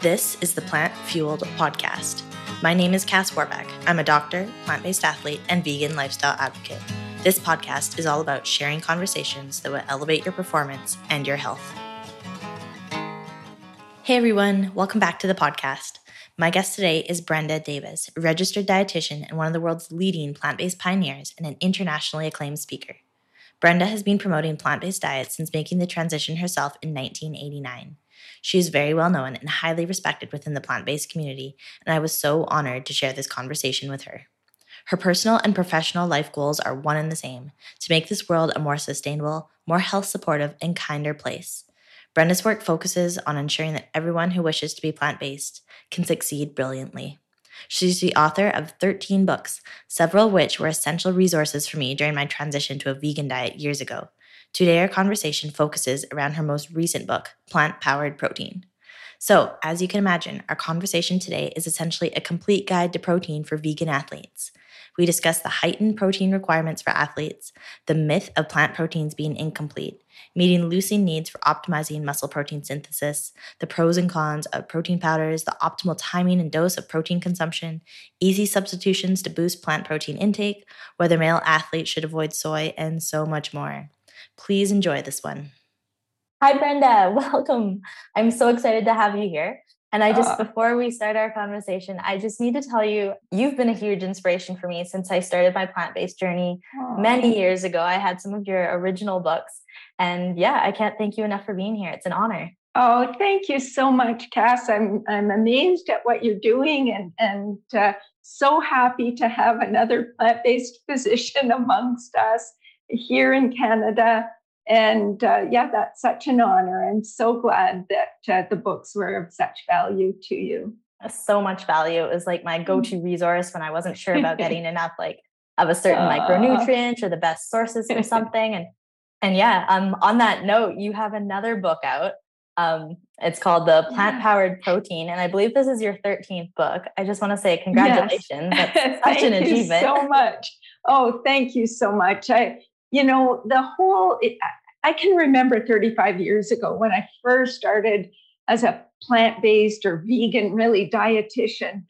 This is the Plant Fueled Podcast. My name is Cass Warbeck. I'm a doctor, plant based athlete, and vegan lifestyle advocate. This podcast is all about sharing conversations that will elevate your performance and your health. Hey everyone, welcome back to the podcast. My guest today is Brenda Davis, registered dietitian and one of the world's leading plant based pioneers and an internationally acclaimed speaker. Brenda has been promoting plant based diets since making the transition herself in 1989. She is very well known and highly respected within the plant based community, and I was so honored to share this conversation with her. Her personal and professional life goals are one and the same to make this world a more sustainable, more health supportive, and kinder place. Brenda's work focuses on ensuring that everyone who wishes to be plant based can succeed brilliantly. She's the author of 13 books, several of which were essential resources for me during my transition to a vegan diet years ago. Today, our conversation focuses around her most recent book, Plant Powered Protein. So, as you can imagine, our conversation today is essentially a complete guide to protein for vegan athletes. We discuss the heightened protein requirements for athletes, the myth of plant proteins being incomplete, meeting leucine needs for optimizing muscle protein synthesis, the pros and cons of protein powders, the optimal timing and dose of protein consumption, easy substitutions to boost plant protein intake, whether male athletes should avoid soy, and so much more. Please enjoy this one. Hi, Brenda. Welcome. I'm so excited to have you here. And I just, uh, before we start our conversation, I just need to tell you, you've been a huge inspiration for me since I started my plant based journey uh, many years ago. I had some of your original books. And yeah, I can't thank you enough for being here. It's an honor. Oh, thank you so much, Cass. I'm, I'm amazed at what you're doing and, and uh, so happy to have another plant based physician amongst us here in Canada and uh, yeah, that's such an honor. I'm so glad that uh, the books were of such value to you. So much value. It was like my go-to mm. resource when I wasn't sure about getting enough like of a certain uh, micronutrient or the best sources for something. And and yeah, um, on that note, you have another book out. Um, it's called the Plant Powered Protein, and I believe this is your 13th book. I just want to say congratulations. Yes. That's such an achievement. so much. Oh, thank you so much. I you know, the whole, I can remember 35 years ago when I first started as a plant based or vegan, really dietitian.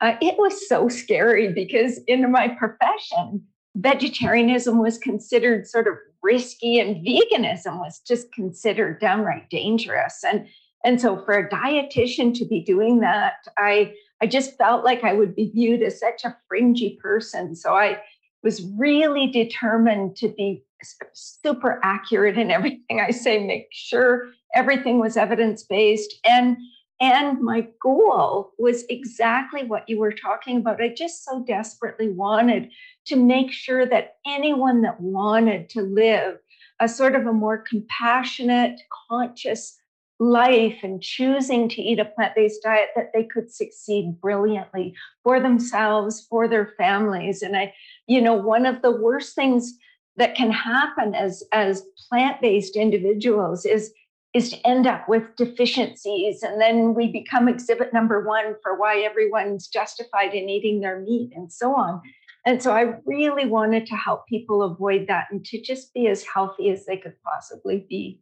Uh, it was so scary because in my profession, vegetarianism was considered sort of risky and veganism was just considered downright dangerous. And, and so for a dietitian to be doing that, I, I just felt like I would be viewed as such a fringy person. So I was really determined to be super accurate in everything I say, make sure everything was evidence based. And and my goal was exactly what you were talking about. I just so desperately wanted to make sure that anyone that wanted to live a sort of a more compassionate, conscious life and choosing to eat a plant-based diet that they could succeed brilliantly for themselves for their families and i you know one of the worst things that can happen as as plant-based individuals is is to end up with deficiencies and then we become exhibit number one for why everyone's justified in eating their meat and so on. And so i really wanted to help people avoid that and to just be as healthy as they could possibly be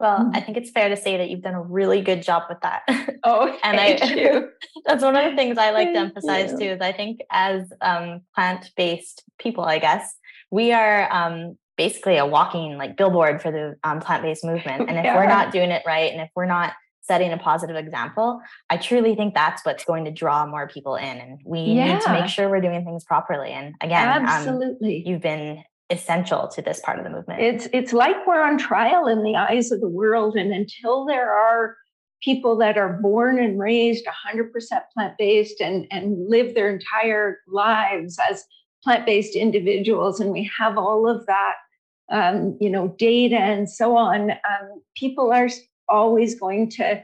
well, I mm-hmm. think it's fair to say that you've done a really good job with that. Oh, and I, that's one of the things I like thank to emphasize you. too. Is I think as um, plant-based people, I guess we are um, basically a walking like billboard for the um, plant-based movement. And if yeah. we're not doing it right, and if we're not setting a positive example, I truly think that's what's going to draw more people in. And we yeah. need to make sure we're doing things properly. And again, um, absolutely, you've been essential to this part of the movement. It's it's like we're on trial in the eyes of the world, and until there are people that are born and raised 100% plant-based and and live their entire lives as plant-based individuals, and we have all of that, um, you know, data and so on, um, people are always going to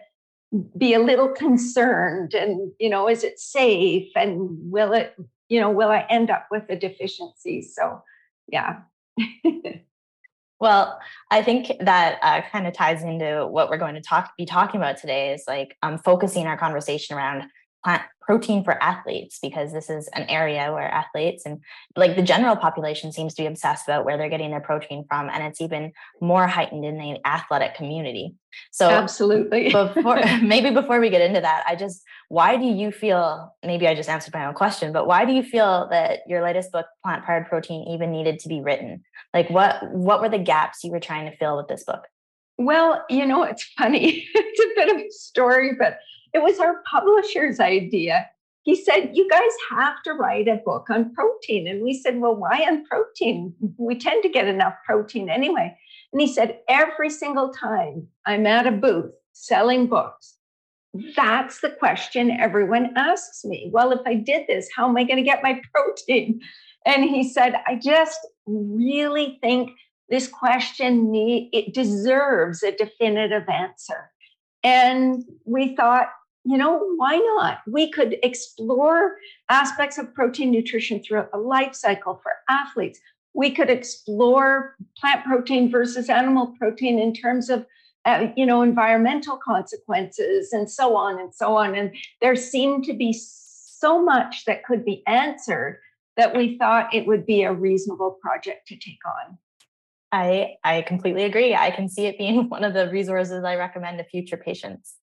be a little concerned and you know is it safe and will it you know will i end up with a deficiency so yeah. well, I think that uh, kind of ties into what we're going to talk be talking about today is like um, focusing our conversation around plant protein for athletes because this is an area where athletes and like the general population seems to be obsessed about where they're getting their protein from and it's even more heightened in the athletic community. So absolutely. before maybe before we get into that i just why do you feel maybe i just answered my own question but why do you feel that your latest book plant powered protein even needed to be written? Like what what were the gaps you were trying to fill with this book? Well you know it's funny. It's a bit of a story but it was our publisher's idea. He said, You guys have to write a book on protein. And we said, Well, why on protein? We tend to get enough protein anyway. And he said, Every single time I'm at a booth selling books, that's the question everyone asks me. Well, if I did this, how am I going to get my protein? And he said, I just really think this question need, it deserves a definitive answer. And we thought, you know, why not? We could explore aspects of protein nutrition throughout the life cycle for athletes. We could explore plant protein versus animal protein in terms of, uh, you know, environmental consequences and so on and so on. And there seemed to be so much that could be answered that we thought it would be a reasonable project to take on. I I completely agree. I can see it being one of the resources I recommend to future patients.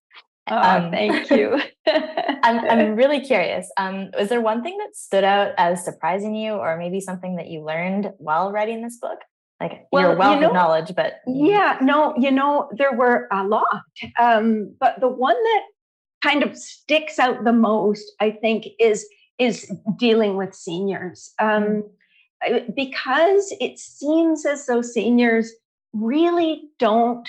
Oh, um, thank you. I'm, I'm really curious. Um, was there one thing that stood out as surprising you, or maybe something that you learned while writing this book? Like well, your wealth you know, of knowledge, but yeah, no, you know, there were a lot. Um, but the one that kind of sticks out the most, I think, is is dealing with seniors. Um, mm. because it seems as though seniors really don't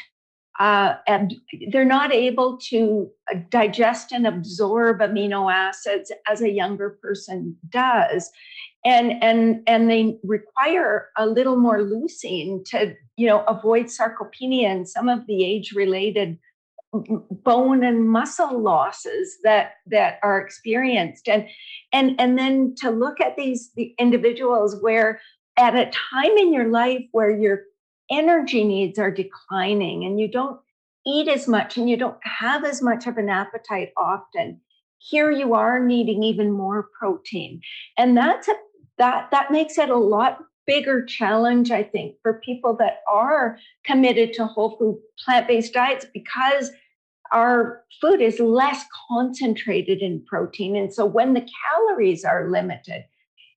uh, and they're not able to uh, digest and absorb amino acids as a younger person does. And and and they require a little more leucine to you know avoid sarcopenia and some of the age related bone and muscle losses that that are experienced. And and and then to look at these the individuals where at a time in your life where you're energy needs are declining and you don't eat as much and you don't have as much of an appetite often here you are needing even more protein. And that's a that that makes it a lot bigger challenge i think for people that are committed to whole food plant-based diets because our food is less concentrated in protein. And so when the calories are limited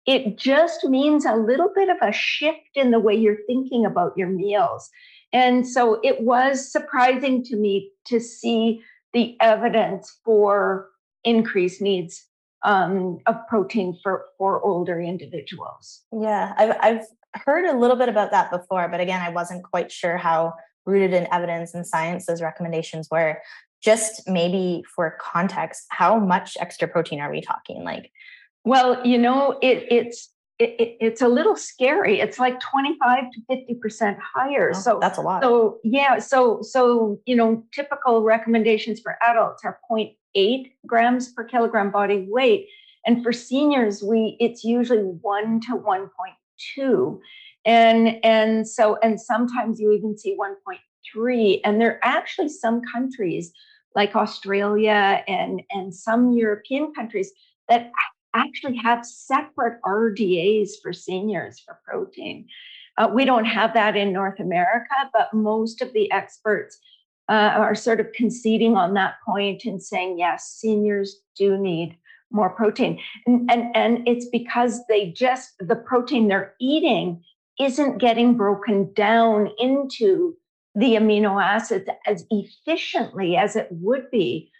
it just means a little bit of a shift in the way you're thinking about your meals. And so it was surprising to me to see the evidence for increased needs um, of protein for, for older individuals. Yeah, I've, I've heard a little bit about that before, but again, I wasn't quite sure how rooted in evidence and science those recommendations were. Just maybe for context, how much extra protein are we talking? Like, well, you know, it, it's it, it, it's a little scary. It's like 25 to 50 percent higher. Oh, so that's a lot. So yeah, so so you know, typical recommendations for adults are 0.8 grams per kilogram body weight, and for seniors, we it's usually one to 1.2, and and so and sometimes you even see 1.3. And there are actually some countries like Australia and and some European countries that actually have separate RDAs for seniors for protein. Uh, we don't have that in North America, but most of the experts uh, are sort of conceding on that point and saying, yes, seniors do need more protein. And, and, and it's because they just, the protein they're eating isn't getting broken down into the amino acids as efficiently as it would be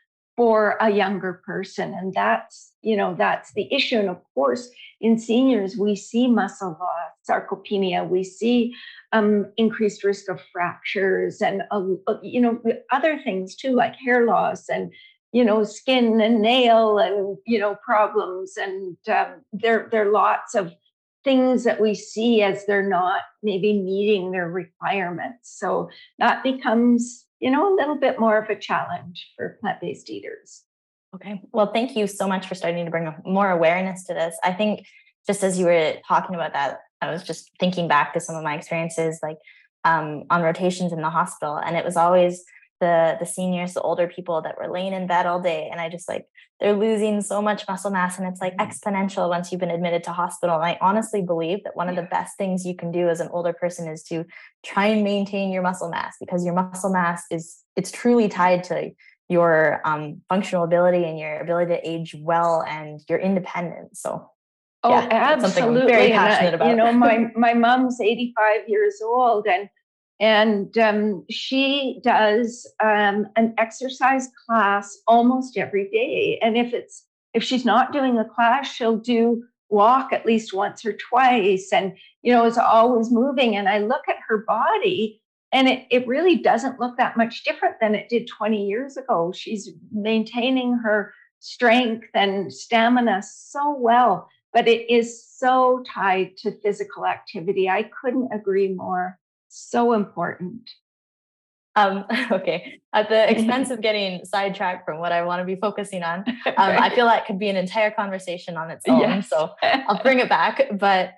for a younger person. And that's you know that's the issue. And of course in seniors we see muscle loss sarcopenia. We see um, increased risk of fractures and uh, you know other things too like hair loss and you know skin and nail and you know problems. And um, there there are lots of things that we see as they're not maybe meeting their requirements so that becomes you know, a little bit more of a challenge for plant based eaters. Okay. Well, thank you so much for starting to bring more awareness to this. I think just as you were talking about that, I was just thinking back to some of my experiences, like um, on rotations in the hospital. And it was always the the seniors, the older people that were laying in bed all day, and I just like they're losing so much muscle mass, and it's like mm-hmm. exponential once you've been admitted to hospital. And I honestly believe that one of the best things you can do as an older person is to try and maintain your muscle mass because your muscle mass is it's truly tied to your um, functional ability and your ability to age well and your independence. So Oh, yeah, absolutely. very passionate about. You know, my my mom's 85 years old and and um, she does um, an exercise class almost every day. And if it's if she's not doing a class, she'll do walk at least once or twice, and you know is always moving. And I look at her body, and it it really doesn't look that much different than it did 20 years ago. She's maintaining her strength and stamina so well, but it is so tied to physical activity. I couldn't agree more so important. Um, okay. At the expense of getting sidetracked from what I want to be focusing on, um, I feel that could be an entire conversation on its own. Yes. So I'll bring it back. But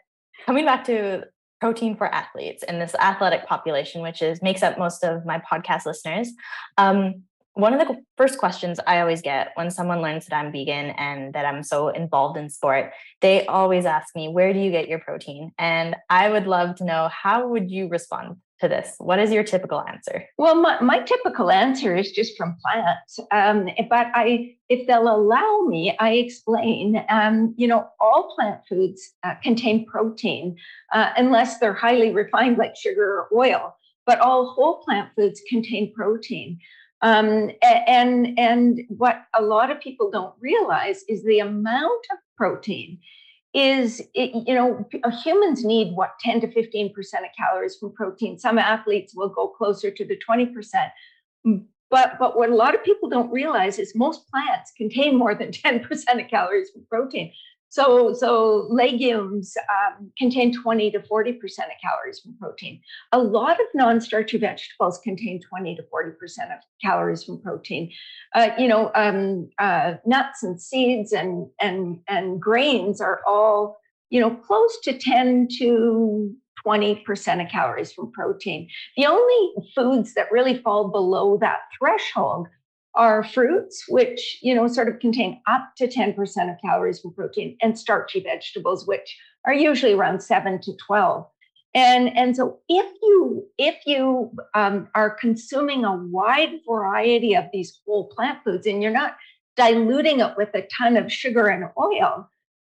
coming back to protein for athletes and this athletic population, which is makes up most of my podcast listeners. Um, one of the first questions I always get when someone learns that I'm vegan and that I'm so involved in sport, they always ask me, "Where do you get your protein?" And I would love to know how would you respond to this? What is your typical answer? Well, my, my typical answer is just from plants. Um, but I, if they'll allow me, I explain. Um, you know, all plant foods uh, contain protein, uh, unless they're highly refined, like sugar or oil. But all whole plant foods contain protein. Um, and and what a lot of people don't realize is the amount of protein is it, you know humans need what 10 to 15 percent of calories from protein. Some athletes will go closer to the 20 percent. But but what a lot of people don't realize is most plants contain more than 10 percent of calories from protein so, so legumes um, contain 20 to 40% of calories from protein. A lot of non-starchy vegetables contain 20 to 40% of calories from protein. Uh, you know, um, uh, nuts and seeds and, and, and grains are all, you know, close to 10 to 20% of calories from protein. The only foods that really fall below that threshold are fruits, which you know sort of contain up to 10% of calories from protein, and starchy vegetables, which are usually around 7 to 12. And, and so if you if you um, are consuming a wide variety of these whole plant foods and you're not diluting it with a ton of sugar and oil,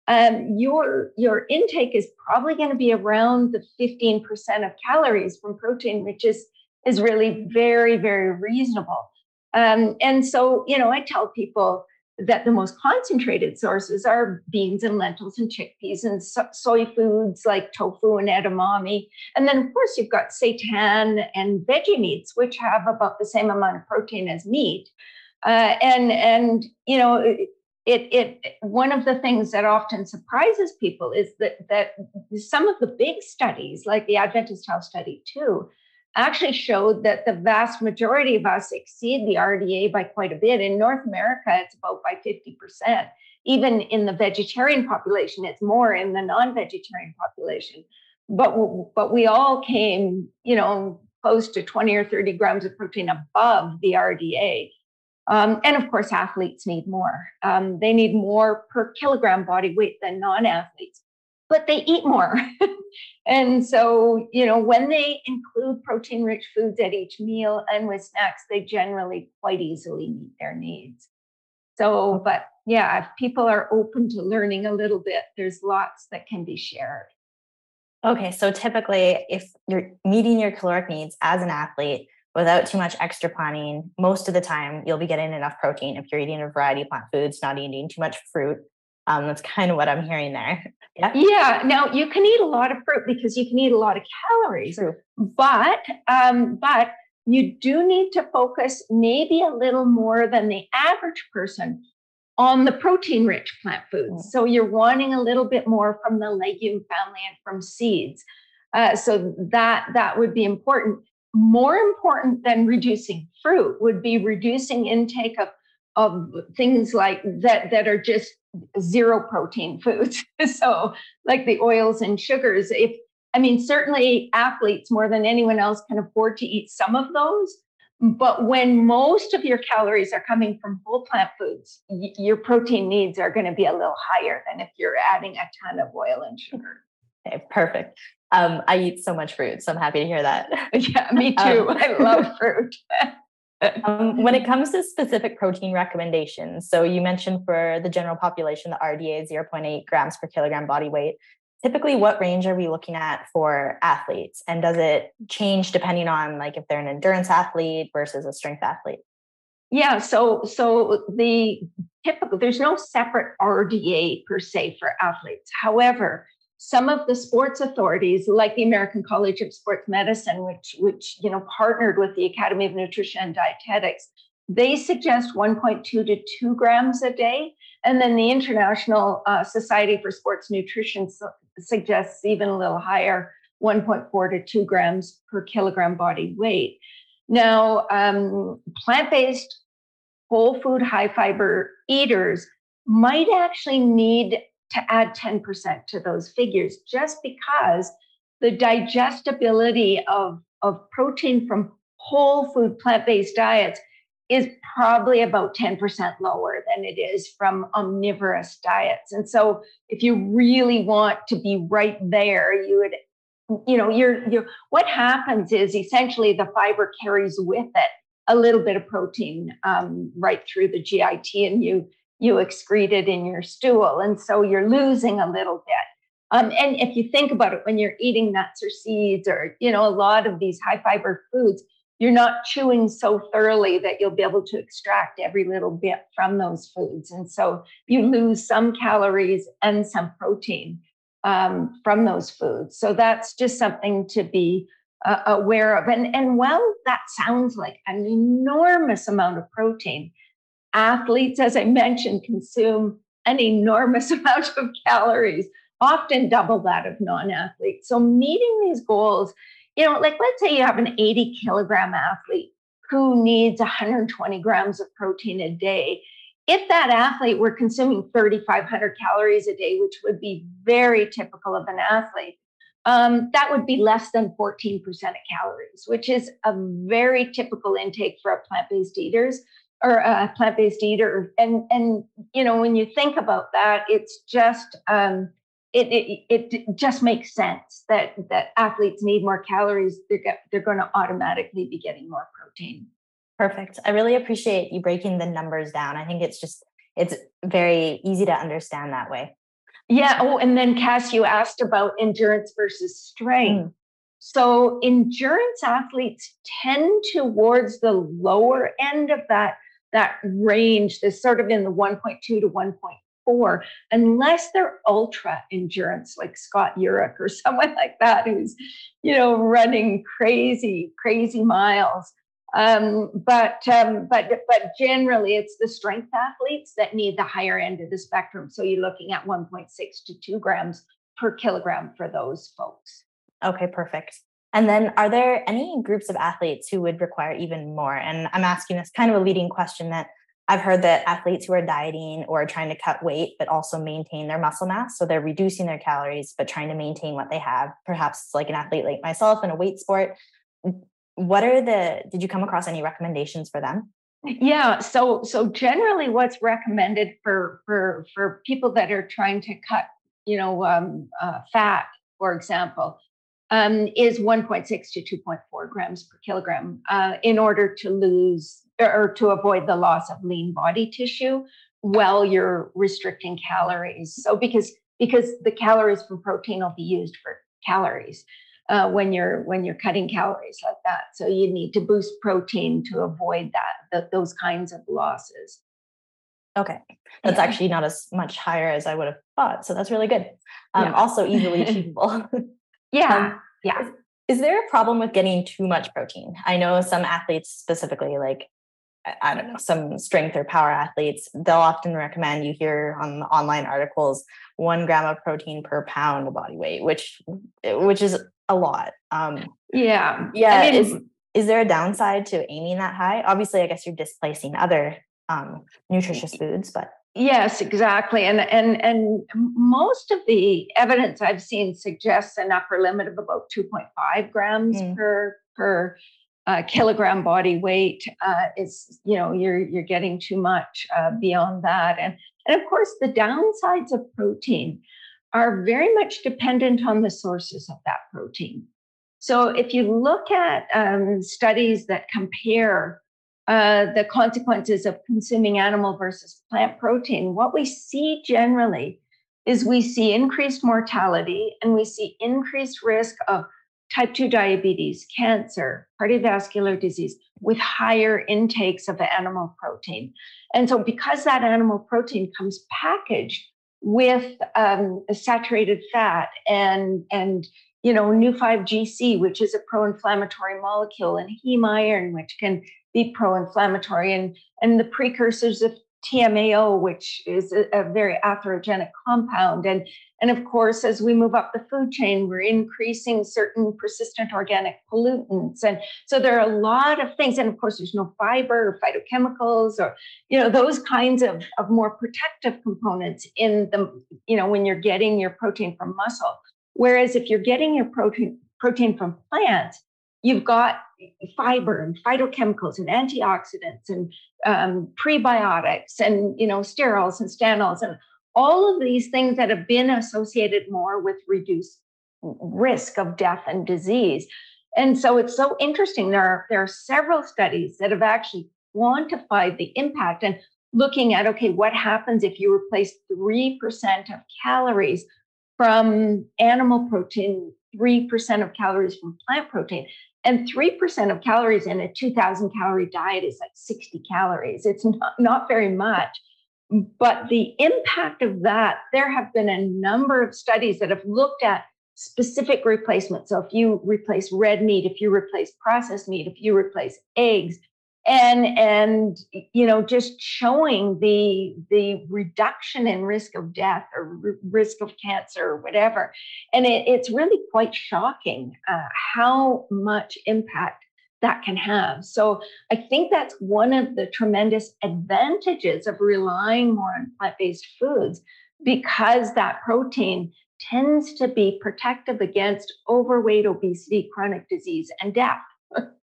um, your your intake is probably going to be around the 15% of calories from protein, which is is really very very reasonable. Um, and so, you know, I tell people that the most concentrated sources are beans and lentils and chickpeas and so- soy foods like tofu and edamame. And then, of course, you've got seitan and veggie meats, which have about the same amount of protein as meat. Uh, and and you know, it, it one of the things that often surprises people is that that some of the big studies, like the Adventist Health Study 2, actually showed that the vast majority of us exceed the RDA by quite a bit. In North America, it's about by 50%. Even in the vegetarian population, it's more in the non-vegetarian population. But but we all came, you know, close to 20 or 30 grams of protein above the RDA. Um, and of course, athletes need more. Um, they need more per kilogram body weight than non athletes but they eat more. and so, you know, when they include protein rich foods at each meal and with snacks, they generally quite easily meet their needs. So, but yeah, if people are open to learning a little bit, there's lots that can be shared. Okay, so typically, if you're meeting your caloric needs as an athlete without too much extra planning, most of the time you'll be getting enough protein if you're eating a variety of plant foods, not eating too much fruit, um, that's kind of what I'm hearing there. Yeah. Yeah. Now you can eat a lot of fruit because you can eat a lot of calories, True. but um, but you do need to focus maybe a little more than the average person on the protein rich plant foods. Mm. So you're wanting a little bit more from the legume family and from seeds. Uh, so that that would be important. More important than reducing fruit would be reducing intake of of things like that that are just zero protein foods. so, like the oils and sugars, if I mean, certainly athletes more than anyone else can afford to eat some of those. But when most of your calories are coming from whole plant foods, y- your protein needs are going to be a little higher than if you're adding a ton of oil and sugar. Okay, perfect. Um, I eat so much fruit, so I'm happy to hear that. Yeah, me too. Um, I love fruit. Um, when it comes to specific protein recommendations, so you mentioned for the general population, the RDA is 0.8 grams per kilogram body weight typically what range are we looking at for athletes? And does it change depending on like if they're an endurance athlete versus a strength athlete? Yeah so so the typical there's no separate rda per se for athletes. However some of the sports authorities like the american college of sports medicine which which you know partnered with the academy of nutrition and dietetics they suggest 1.2 to 2 grams a day and then the international uh, society for sports nutrition suggests even a little higher 1.4 to 2 grams per kilogram body weight. Now, um, plant based, whole food, high fiber eaters might actually need to add 10% to those figures just because the digestibility of, of protein from whole food plant based diets is probably about 10% lower than it is from omnivorous diets. And so if you really want to be right there, you would you know, you're you what happens is essentially the fiber carries with it a little bit of protein um, right through the GIT and you you excrete it in your stool. And so you're losing a little bit. Um, and if you think about it, when you're eating nuts or seeds or, you know, a lot of these high fiber foods, you're not chewing so thoroughly that you'll be able to extract every little bit from those foods. And so you lose some calories and some protein um, from those foods. So that's just something to be uh, aware of. And, and well, that sounds like an enormous amount of protein. Athletes, as I mentioned, consume an enormous amount of calories, often double that of non athletes. So meeting these goals you know, like let's say you have an 80 kilogram athlete who needs 120 grams of protein a day. If that athlete were consuming 3,500 calories a day, which would be very typical of an athlete, um, that would be less than 14% of calories, which is a very typical intake for a plant-based eaters or a plant-based eater. And and you know, when you think about that, it's just um, it, it, it just makes sense that that athletes need more calories. They're, get, they're going to automatically be getting more protein. Perfect. I really appreciate you breaking the numbers down. I think it's just it's very easy to understand that way. Yeah. Oh and then cass you asked about endurance versus strength. Mm. so endurance athletes tend towards the lower end of that that range is sort of in the 1.2 to 1.4 unless they're ultra endurance, like Scott Jurek or someone like that, who's, you know, running crazy, crazy miles. Um, but um, but but generally, it's the strength athletes that need the higher end of the spectrum. So you're looking at 1.6 to 2 grams per kilogram for those folks. Okay, perfect. And then, are there any groups of athletes who would require even more? And I'm asking this kind of a leading question that I've heard that athletes who are dieting or trying to cut weight, but also maintain their muscle mass, so they're reducing their calories, but trying to maintain what they have, perhaps like an athlete like myself in a weight sport. What are the, did you come across any recommendations for them? Yeah, so so generally, what's recommended for for for people that are trying to cut, you know, um, uh, fat, for example, um, is 1.6 to 2.4 grams per kilogram uh, in order to lose or to avoid the loss of lean body tissue while you're restricting calories. So because because the calories from protein will be used for calories uh, when you're when you're cutting calories like that. So you need to boost protein to avoid that, those kinds of losses. Okay, that's yeah. actually not as much higher as I would have thought. So that's really good. Um, yeah. Also easily achievable. yeah, um, yeah. Is, is there a problem with getting too much protein? I know some athletes specifically, like I don't know, some strength or power athletes, they'll often recommend you hear on the online articles one gram of protein per pound of body weight, which which is a lot. Um, yeah, yeah. I mean, is is there a downside to aiming that high? Obviously, I guess you're displacing other um, nutritious foods, but yes, exactly. And and and most of the evidence I've seen suggests an upper limit of about 2.5 grams mm. per per uh, kilogram body weight uh, is you know you're you're getting too much uh, beyond that and and of course the downsides of protein are very much dependent on the sources of that protein so if you look at um, studies that compare uh, the consequences of consuming animal versus plant protein what we see generally is we see increased mortality and we see increased risk of type 2 diabetes, cancer, cardiovascular disease with higher intakes of animal protein. And so, because that animal protein comes packaged with um, saturated fat and, and you know, Neu5Gc, which is a pro-inflammatory molecule, and heme iron, which can be pro-inflammatory, and, and the precursors of TMAO, which is a, a, very atherogenic compound. And, and of course, as we move up the food chain, we're increasing certain persistent organic pollutants. And so there are a lot of things. And of course, there's no fiber or phytochemicals or, you know, those kinds of, of more protective components in the, you know, when you're getting your protein from muscle. Whereas if you're getting your protein, protein from plants, you've got fiber and phytochemicals and antioxidants and um, prebiotics and you know sterols and stanols and all of these things that have been associated more with reduced risk of death and disease. And so it's so interesting. There are there are several studies that have actually quantified the impact and looking at okay what happens if you replace 3% of calories from animal protein 3% of calories from plant protein and 3% of calories in a 2000 calorie diet is like 60 calories. It's not, not very much. But the impact of that, there have been a number of studies that have looked at specific replacements. So if you replace red meat, if you replace processed meat, if you replace eggs, and and you know just showing the the reduction in risk of death or r- risk of cancer or whatever. And it, it's really quite shocking uh, how much impact that can have. So i think that's one of the tremendous advantages of relying more on plant-based foods because that protein tends to be protective against overweight obesity chronic disease and death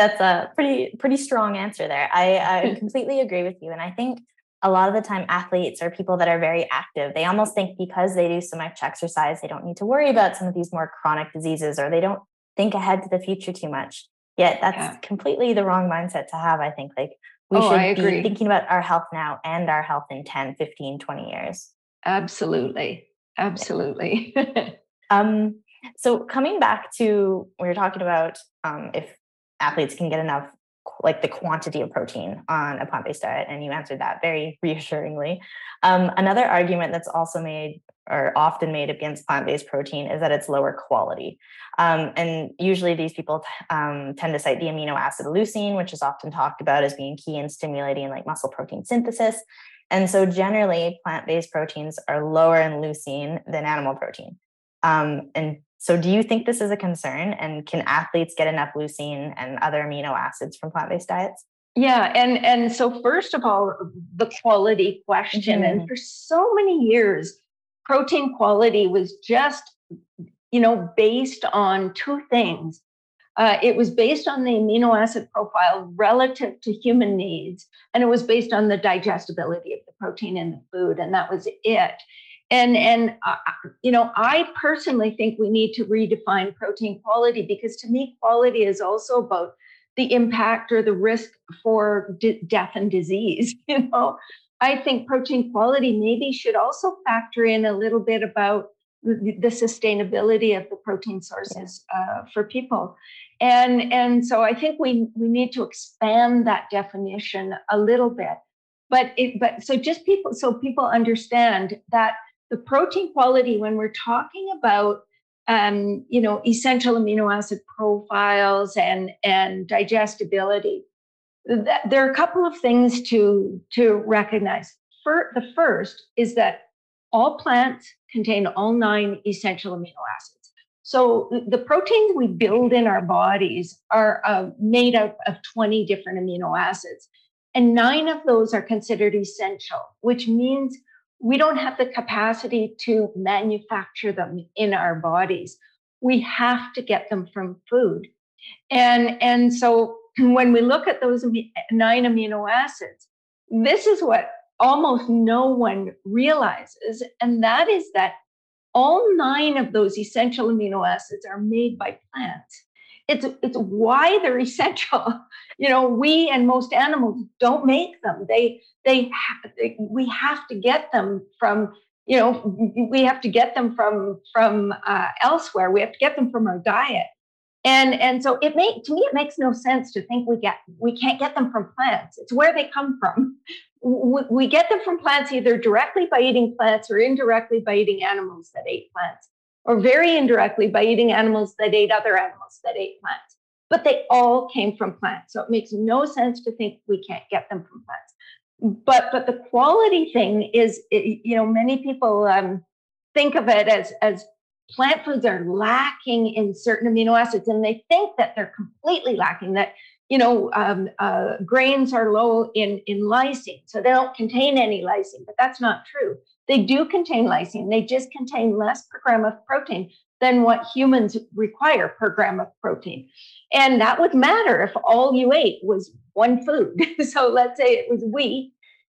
That's a pretty pretty strong answer there. I, I completely agree with you, and I think a lot of the time athletes or people that are very active. They almost think because they do so much exercise they don't need to worry about some of these more chronic diseases or they don't think ahead to the future too much. Yet that's yeah. completely the wrong mindset to have i think. Like we oh, should be thinking about our health now and our health in 10 15 20 years. Absolutely. Absolutely. Um so coming back to we were talking about um, if athletes can get enough like the quantity of protein on a plant-based diet and you answered that very reassuringly. Um, another argument that's also made or often made against plant-based protein is that it's lower quality. Um, and usually these people t- um, tend to cite the amino acid leucine which is often talked about as being key in stimulating like muscle protein synthesis. And so generally plant-based proteins are lower in leucine than animal protein. Um, and so, do you think this is a concern? And can athletes get enough leucine and other amino acids from plant based diets? Yeah, and and so first of all, the quality question, mm-hmm. and for so many years, protein quality was just you know based on two things. Uh, it was based on the amino acid profile relative to human needs, and it was based on the digestibility of the protein in the food, and that was it and and uh, you know i personally think we need to redefine protein quality because to me quality is also about the impact or the risk for d- death and disease you know? I think protein quality maybe should also factor in a little bit about the, the sustainability of the protein sources uh, for people. And and so i think we we need to expand that definition a little bit. But it but so just people so people understand that the protein quality when we're talking about um, you know essential amino acid profiles and and digestibility that, there are a couple of things to to recognize. For, the first is that all plants contain all nine essential amino acids. So the proteins we build in our bodies are uh, made up of 20 different amino acids and nine of those are considered essential which means we don't have the capacity to manufacture them in our bodies. We have to get them from food. And, and so when we look at those nine amino acids, this is what almost no one realizes, and that is that all nine of those essential amino acids are made by plants. It's, it's why they're essential. You know, we and most animals don't make them. They, they, they we have to get them from you know we have to get them from from uh, elsewhere. We have to get them from our diet. And and so it may to me it makes no sense to think we get we can't get them from plants. It's where they come from. We, we get them from plants either directly by eating plants or indirectly by eating animals that ate plants or very indirectly by eating animals that ate other animals that ate plants. But they all came from plants so it makes no sense to think we can't get them from plants. But but the quality thing is you know many people um, think of it as as plant foods are lacking in certain amino acids and they think that they're completely lacking that you know um, uh, grains are low in in lysine so they don't contain any lysine but that's not true they do contain lysine. They just contain less per gram of protein than what humans require per gram of protein. And that would matter if all you ate was one food. So let's say it was wheat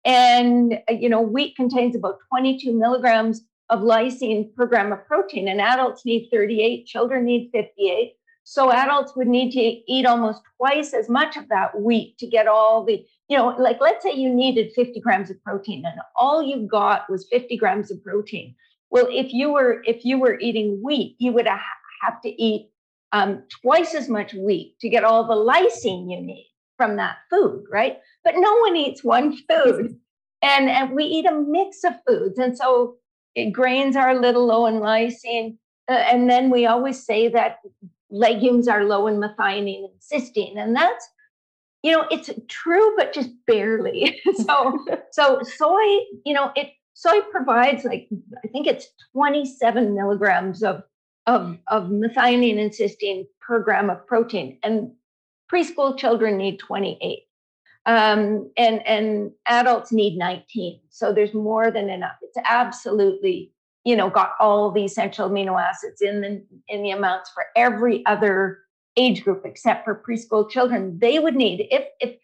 and you know wheat contains about 22 milligrams of lysine per gram of protein, and adults need 38, children need 58. So adults would need to eat almost twice as much of that wheat to get all the, you know, like let's say you needed 50 grams of protein and all you got was 50 grams of protein. Well, if you were if you were eating wheat, you would have to eat um, twice as much wheat to get all the lysine you need from that food, right? But no one eats one food, and and we eat a mix of foods, and so grains are a little low in lysine. Uh, and then we always say that legumes are low in methionine and cysteine. And that's, you know, it's true, but just barely. so, so soy, you know, it, soy provides like, I think it's 27 milligrams of, of, of methionine and cysteine per gram of protein. And preschool children need 28 um, and and adults need 19 so there's more than enough it's absolutely you know got all the essential amino acids in the in the amounts for every other age group except for preschool children they would need if if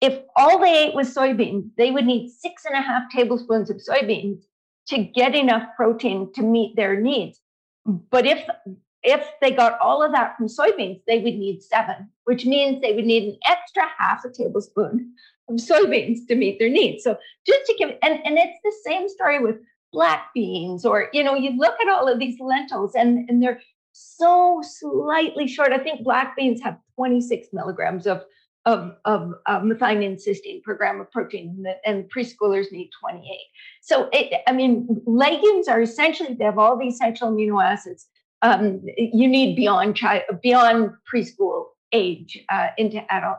if all they ate was soybeans they would need six and a half tablespoons of soybeans to get enough protein to meet their needs but if if they got all of that from soybeans, they would need seven, which means they would need an extra half a tablespoon of soybeans to meet their needs. So just to give, and, and it's the same story with black beans, or, you know, you look at all of these lentils and, and they're so slightly short. I think black beans have 26 milligrams of, of, of, methionine cysteine per gram of protein, and preschoolers need 28. So, it, I mean, legumes are essentially, they have all the essential amino acids um, you need beyond child, beyond preschool age uh, into adult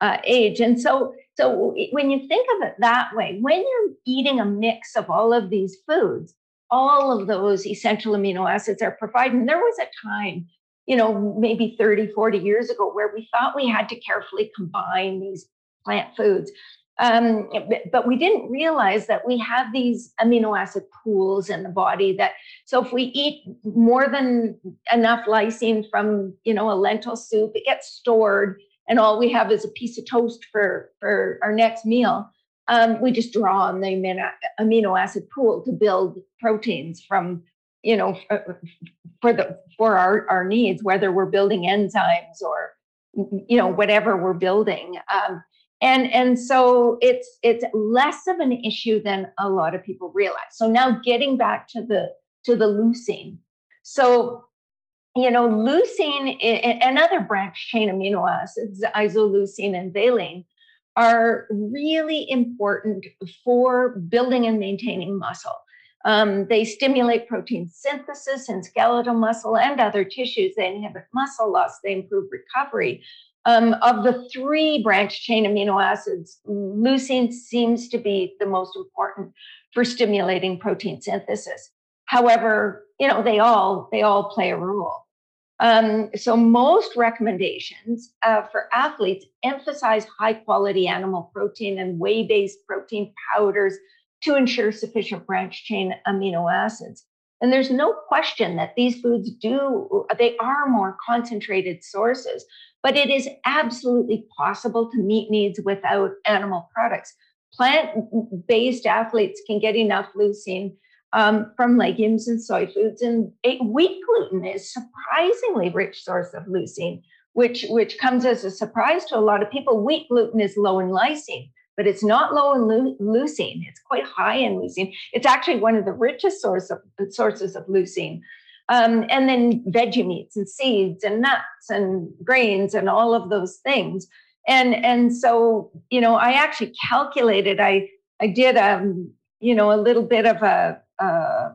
uh, age. And so, so when you think of it that way, when you're eating a mix of all of these foods, all of those essential amino acids are provided. And there was a time, you know, maybe 30, 40 years ago, where we thought we had to carefully combine these plant foods. Um, but we didn't realize that we have these amino acid pools in the body that so if we eat more than enough lysine from you know a lentil soup it gets stored and all we have is a piece of toast for for our next meal um, we just draw on the amino acid pool to build proteins from you know for the for our, our needs whether we're building enzymes or you know whatever we're building. Um, and and so it's it's less of an issue than a lot of people realize. So now getting back to the to the leucine. So you know leucine and other branch chain amino acids isoleucine and valine are really important for building and maintaining muscle um, they stimulate protein synthesis in skeletal muscle and other tissues. They inhibit muscle loss. They improve recovery. Um, of the three branch chain amino acids, leucine seems to be the most important for stimulating protein synthesis. However, you know they all they all play a role. Um, so most recommendations uh, for athletes emphasize high quality animal protein and whey based protein powders to ensure sufficient branch chain amino acids. And there's no question that these foods do, they are more concentrated sources, but it is absolutely possible to meet needs without animal products. Plant based athletes can get enough leucine um, from legumes and soy foods, and wheat gluten is surprisingly rich source of leucine, which, which comes as a surprise to a lot of people. Wheat gluten is low in lysine but it's not low in leucine. It's quite high in leucine. It's actually one of the richest source of, sources of leucine. Um, and then veggie meats and seeds and nuts and grains and all of those things. And and so you know, I actually calculated. I I did um you know a little bit of a uh,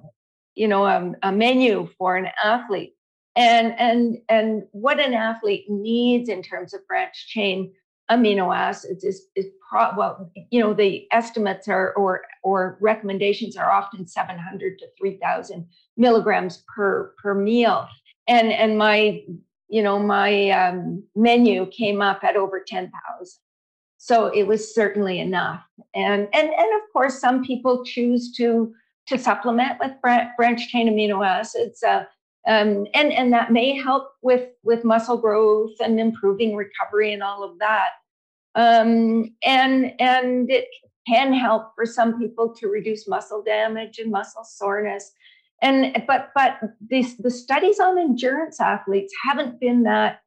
you know a, a menu for an athlete. And and and what an athlete needs in terms of branch chain amino acids is, is pro- well, you know, the estimates are or or recommendations are often 700 to 3,000 milligrams per per meal, and and my you know my um, menu came up at over 10,000. So it was certainly enough, and and and of course some people choose to to supplement with branch chain amino acids. Uh, um, and and that may help with with muscle growth and improving recovery and all of that. Um, and and it can help for some people to reduce muscle damage and muscle soreness. And but but these the studies on endurance athletes haven't been that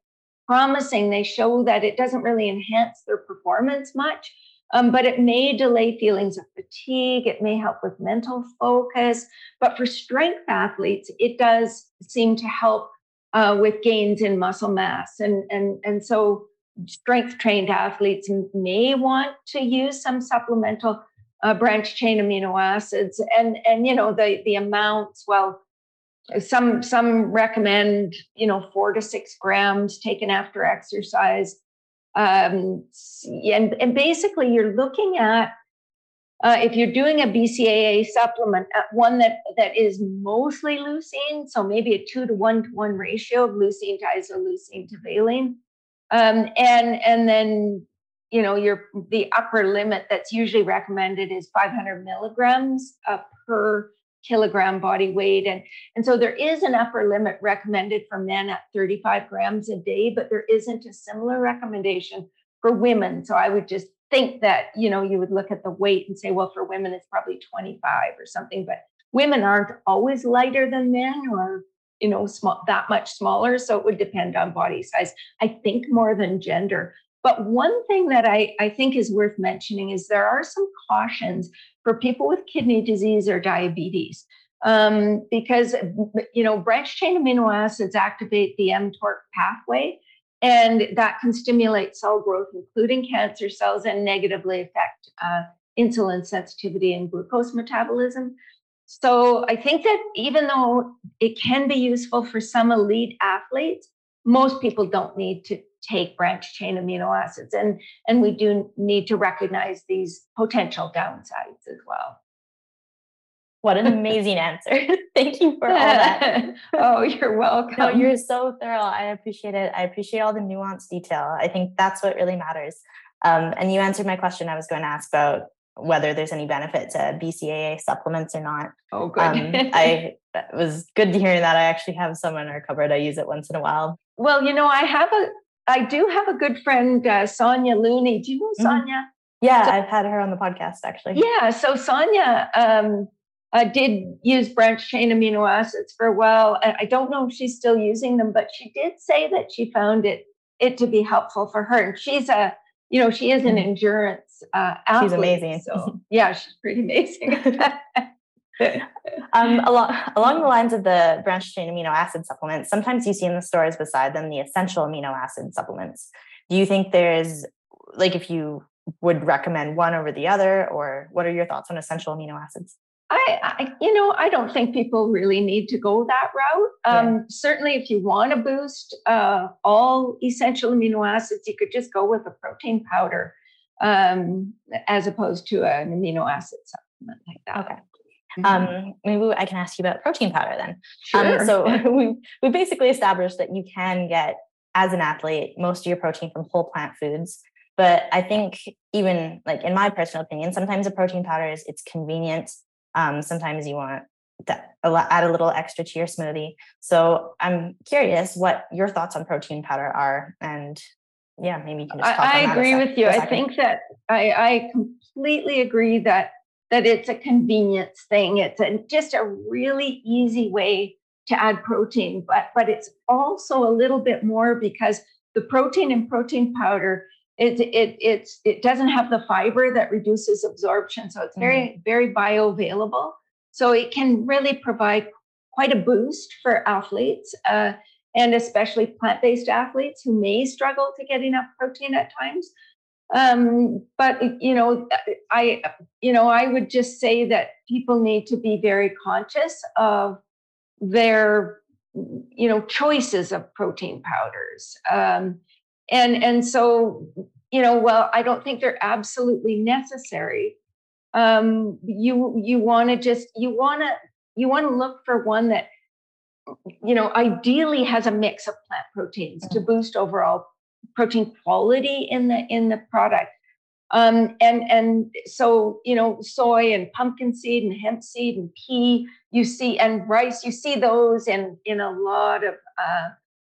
promising. They show that it doesn't really enhance their performance much. Um, but it may delay feelings of fatigue. It may help with mental focus. But for strength athletes, it does seem to help uh, with gains in muscle mass. And, and, and so strength trained athletes may want to use some supplemental uh, branch chain amino acids. And, and you know, the, the amounts, well, some some recommend you know four to six grams taken after exercise um, and, and basically, you're looking at uh, if you're doing a BCAA supplement, uh, one that, that is mostly leucine, so maybe a two to one to one ratio of leucine to isoleucine to valine, um, and and then you know your the upper limit that's usually recommended is 500 milligrams uh, per kilogram body weight. And, and so there is an upper limit recommended for men at 35 grams a day, but there isn't a similar recommendation for women. So I would just think that, you know, you would look at the weight and say, well, for women, it's probably 25 or something, but women aren't always lighter than men or, you know, small, that much smaller. So it would depend on body size. I think more than gender. But one thing that I, I think is worth mentioning is there are some cautions for people with kidney disease or diabetes. Um, because you know branch chain amino acids activate the mTOR pathway, and that can stimulate cell growth, including cancer cells, and negatively affect uh, insulin sensitivity and glucose metabolism. So I think that even though it can be useful for some elite athletes, most people don't need to take branch chain amino acids and and we do need to recognize these potential downsides as well what an amazing answer thank you for all that oh you're welcome no, you're so thorough i appreciate it i appreciate all the nuanced detail i think that's what really matters um, and you answered my question i was going to ask about whether there's any benefit to BCAA supplements or not. Oh, good. um, I it was good to hear that. I actually have some in our cupboard. I use it once in a while. Well, you know, I have a I do have a good friend, uh, Sonia Looney. Do you know. Sonia? Mm-hmm. Yeah, so, I've had her on the podcast actually. Yeah, so Sonia um, uh, did use branched chain amino acids for a while. I don't know if she's still using them, but she did say that she found it it to be helpful for her. And she's a, you know, she is an mm-hmm. endurance uh, athlete. She's amazing. So yeah, she's pretty amazing. Um, along, along the lines of the branched chain amino acid supplements, sometimes you see in the stores beside them the essential amino acid supplements. Do you think there's, like, if you would recommend one over the other, or what are your thoughts on essential amino acids? I, I, you know, I don't think people really need to go that route. Um, yeah. Certainly, if you want to boost uh, all essential amino acids, you could just go with a protein powder um, as opposed to an amino acid supplement like that. Okay. Um, mm-hmm. maybe I can ask you about protein powder then. Um, sure. Um, so we we basically established that you can get as an athlete most of your protein from whole plant foods. But I think even like in my personal opinion, sometimes a protein powder is it's convenient. Um, sometimes you want to add a little extra to your smoothie. So I'm curious what your thoughts on protein powder are, and yeah, maybe you can just. I, I agree with you. I think that I, I completely agree that that it's a convenience thing. It's a, just a really easy way to add protein, but but it's also a little bit more because the protein in protein powder it it it's it doesn't have the fiber that reduces absorption, so it's very mm-hmm. very bioavailable. So it can really provide quite a boost for athletes. Uh, and especially plant-based athletes who may struggle to get enough protein at times. Um, but you know, I you know I would just say that people need to be very conscious of their you know choices of protein powders. Um, and and so you know well i don't think they're absolutely necessary. Um, you you want to just you want to you want to look for one that you know ideally has a mix of plant proteins to boost overall protein quality in the in the product. Um, and and so you know soy and pumpkin seed and hemp seed and pea you see and rice you see those in in a lot of uh,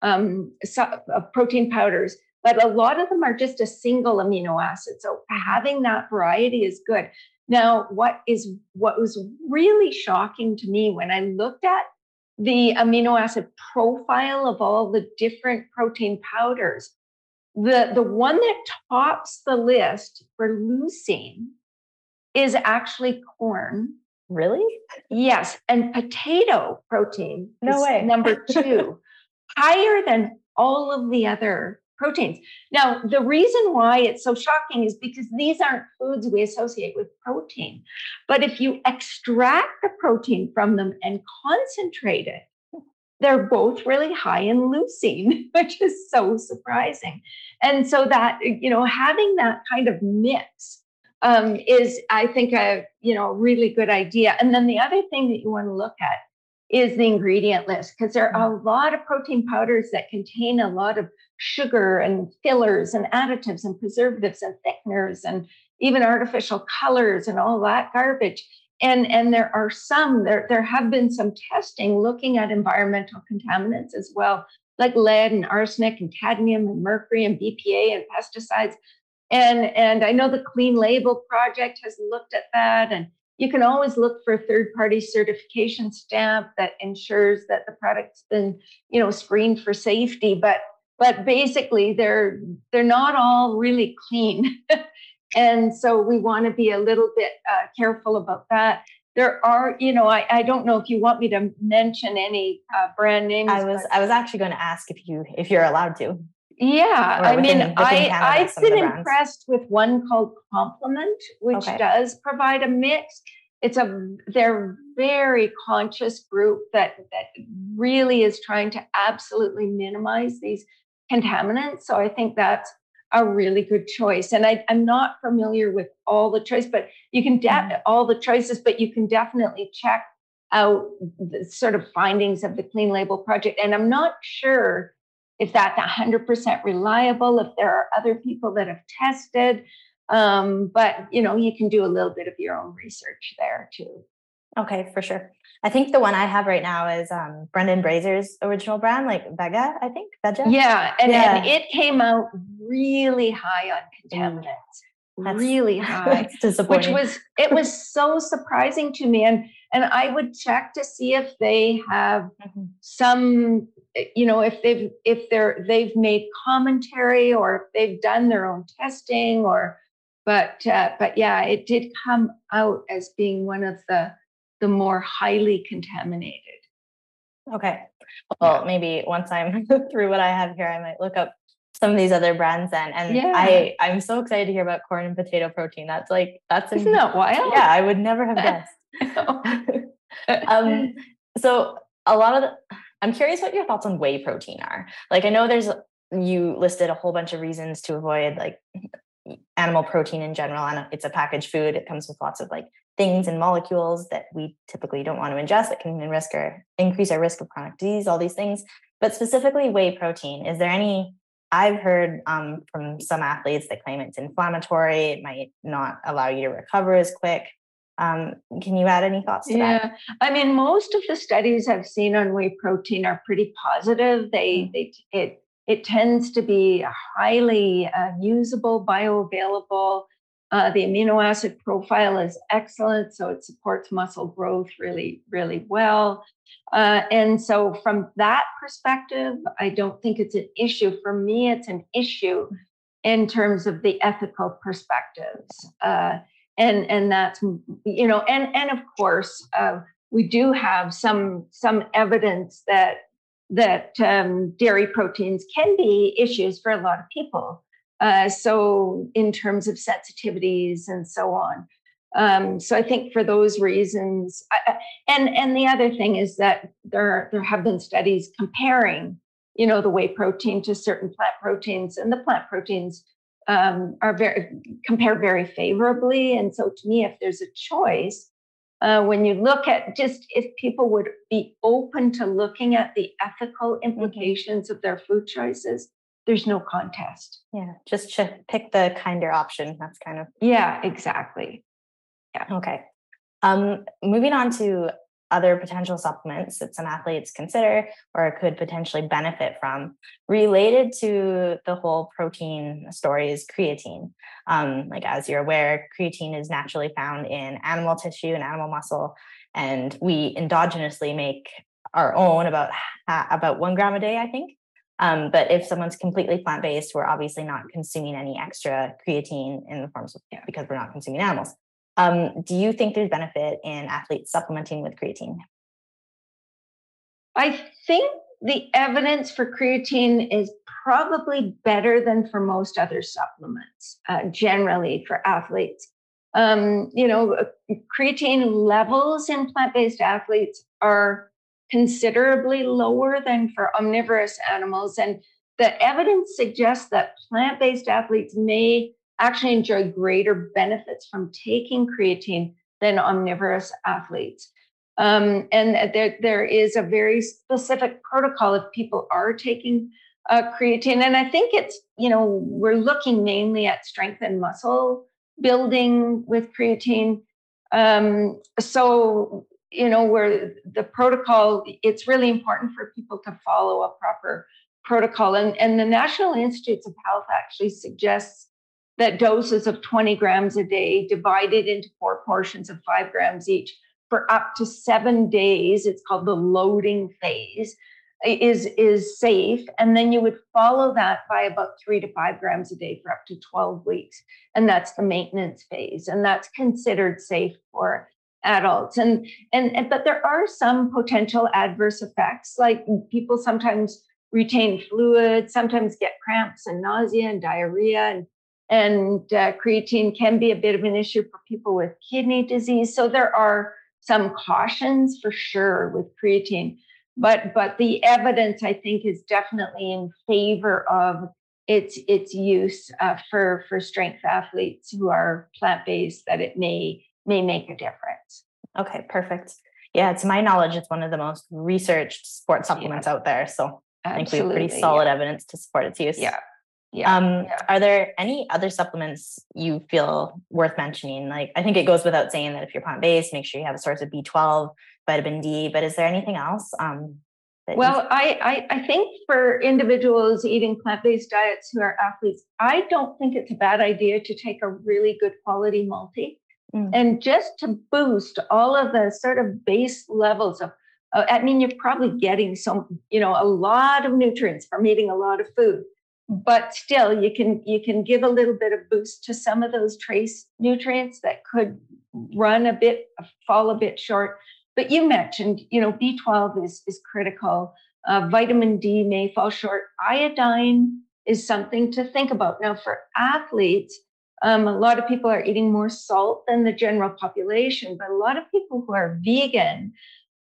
um, so, uh, protein powders. But a lot of them are just a single amino acid so having that variety is good. Now what is what was really shocking to me when i looked at the amino acid profile of all the different protein powders the, the one that tops the list for leucine is actually corn. Really? Yes. And potato protein no way. number two, higher than all of the other proteins. Now, the reason why it's so shocking is because these aren't foods we associate with protein. But if you extract the protein from them and concentrate it, they're both really high in leucine, which is so surprising. And so that, you know, having that kind of mix um, is, I think, a, you know, really good idea. And then the other thing that you want to look at is the ingredient list because there are a mm. lot of protein powders that contain a lot of sugar and fillers and additives and preservatives and thickeners and even artificial colors and all that garbage and and there are some there there have been some testing looking at environmental contaminants as well like lead and arsenic and cadmium and mercury and bpa and pesticides. And and i know the clean label project has looked at that and you can always look for a third party certification stamp that ensures that the product's been you know screened for safety. But but basically they're they're not all really clean And so we want to be a little bit uh, careful about that. There are, you know, I, I don't know if you want me to mention any uh, brand names. I was I was actually going to ask if you if you're allowed to. Yeah, I within, mean, within I I've been impressed with one called Complement, which okay. does provide a mix. It's a they're very conscious group that that really is trying to absolutely minimize these contaminants. So I think that's a really good choice. And I, am not familiar with all the choice, but you can de- mm-hmm. all the choices, but you can definitely check out the sort of findings of the Clean Label Project. And I'm not sure if that's 100% reliable, if there are other people that have tested. Um, but you know, you can do a little bit of your own research there too. Okay, for sure. I think the one I have right now is um, Brendan Brazier's original brand, like Vega, I think. Vega? Yeah. And, yeah. and it came out really high on contaminants. That's, really high. Which was it was so surprising to me. And and I would check to see if they have mm-hmm. some, you know, if they've if they're they've made commentary or if they've done their own testing or but uh, but yeah, it did come out as being one of the the more highly contaminated. Okay. Well, maybe once I'm through what I have here, I might look up some of these other brands then. And yeah. I, I'm so excited to hear about corn and potato protein. That's like that's isn't that wild? Yeah, I would never have guessed. um, so a lot of the, I'm curious what your thoughts on whey protein are. Like I know there's you listed a whole bunch of reasons to avoid like animal protein in general and it's a packaged food it comes with lots of like things and molecules that we typically don't want to ingest that can risk or increase our risk of chronic disease all these things but specifically whey protein is there any i've heard um, from some athletes that claim it's inflammatory it might not allow you to recover as quick Um, can you add any thoughts to yeah. that? I mean, most of the studies I've seen on whey protein are pretty positive. They, mm. they it it tends to be highly uh, usable, bioavailable. Uh, the amino acid profile is excellent, so it supports muscle growth really, really well. Uh, and so, from that perspective, I don't think it's an issue. For me, it's an issue in terms of the ethical perspectives. Uh, and and that's you know, and and of course, uh, we do have some some evidence that that um, dairy proteins can be issues for a lot of people. Uh, so, in terms of sensitivities and so on. Um, so, I think for those reasons, I, and and the other thing is that there there have been studies comparing, you know, the whey protein to certain plant proteins, and the plant proteins um, are very compare very favorably. And so, to me, if there's a choice, uh, when you look at just if people would be open to looking at the ethical mm-hmm. implications of their food choices, there's no contest. Yeah, just to pick the kinder option. That's kind of yeah, exactly. Yeah. Okay. Um, moving on to other potential supplements that some athletes consider or could potentially benefit from related to the whole protein story is creatine. Um, like as you're aware, creatine is naturally found in animal tissue and animal muscle, and we endogenously make our own about about one gram a day, I think. Um, but if someone's completely plant based, we're obviously not consuming any extra creatine in the forms of because we're not consuming animals. Um, do you think there's benefit in athletes supplementing with creatine? I think the evidence for creatine is probably better than for most other supplements, uh, generally for athletes. Um, you know, uh, creatine levels in plant based athletes are considerably lower than for omnivorous animals. And the evidence suggests that plant based athletes may actually enjoy greater benefits from taking creatine than omnivorous athletes. Um, and there, there is a very specific protocol if people are taking uh, creatine. And I think it's, you know, we're looking mainly at strength and muscle building with creatine. Um, so, you know, where the protocol, it's really important for people to follow a proper protocol. And, and the National Institutes of Health actually suggests that doses of 20 grams a day divided into four portions of five grams each for up to seven days it's called the loading phase is is safe. And then you would follow that by about three to five grams a day for up to 12 weeks. And that's the maintenance phase. And that's considered safe for adults and and, and but there are some potential adverse effects like people sometimes retain fluid sometimes get cramps and nausea and diarrhea and and uh, creatine can be a bit of an issue for people with kidney disease. So there are some cautions for sure with creatine, but but the evidence I think is definitely in favor of its its use uh, for for strength athletes who are plant based. That it may may make a difference. Okay, perfect. Yeah, to my knowledge, it's one of the most researched sports supplements yeah. out there. So I think we have pretty solid yeah. evidence to support its use. Yeah. Yeah, um, yeah. Are there any other supplements you feel worth mentioning? Like, I think it goes without saying that if you're plant based, make sure you have a source of B12, vitamin D. But is there anything else? Um, well, I, I, I think for individuals eating plant based diets who are athletes, I don't think it's a bad idea to take a really good quality multi. Mm. And just to boost all of the sort of base levels of uh, I mean, you're probably getting some, you know, a lot of nutrients from eating a lot of food but still you can you can give a little bit of boost to some of those trace nutrients that could run a bit fall a bit short. But you mentioned you know b12 is is critical. Uh, vitamin d may fall short. Iodine is something to think about. Now for athletes um, a lot of people are eating more salt than the general population but a lot of people who are vegan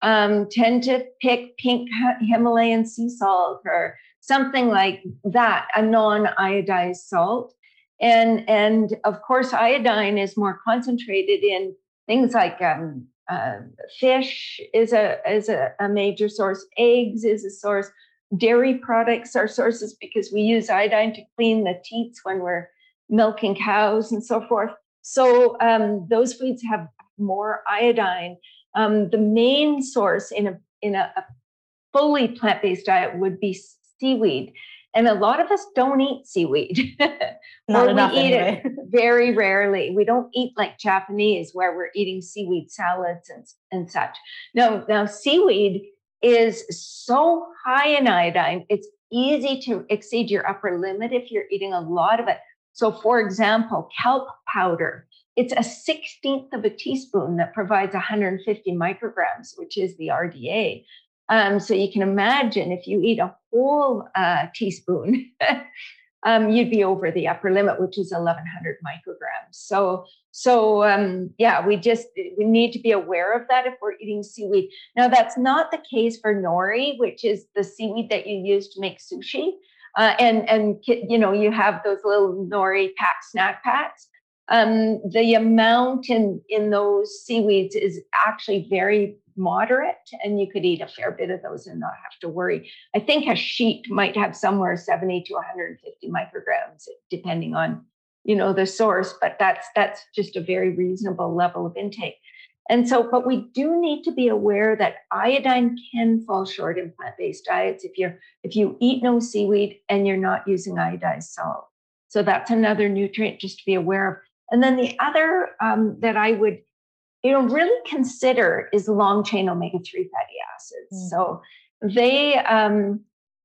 um, tend to pick pink himalayan sea salt or something like that, a non-iodized salt. And, and of course, iodine is more concentrated in things like um, uh, fish is a is a, a, major source. Eggs is a source. Dairy products are sources because we use iodine to clean the teats when we're milking cows and so forth. So um, those foods have more iodine. Um, the main source in a in a, a fully plant-based diet would be seaweed. And a lot of us don't eat seaweed. Not enough we eat anyway. it very rarely. We don't eat like Japanese where we're eating seaweed salads and, and such. No, now seaweed is so high in iodine, it's easy to exceed your upper limit if you're eating a lot of it. So, for example, kelp powder, it's a 16th of a teaspoon that provides 150 micrograms, which is the RDA. Um, so you can imagine if you eat a whole uh, teaspoon, um, you'd be over the upper limit, which is 1100 micrograms. So, so um, yeah, we just we need to be aware of that if we're eating seaweed. Now, that's not the case for nori, which is the seaweed that you use to make sushi. Uh, and and you know you have those little nori pack snack packs. Um, the amount in in those seaweeds is actually very moderate, and you could eat a fair bit of those and not have to worry. I think a sheet might have somewhere 70 to 150 micrograms, depending on you know the source, but that's that's just a very reasonable level of intake. And so, but we do need to be aware that iodine can fall short in plant-based diets if you're if you eat no seaweed and you're not using iodized salt. So that's another nutrient just to be aware of. And then the other um, that I would you know, really consider is long chain omega 3 fatty acids. Mm. So they, um,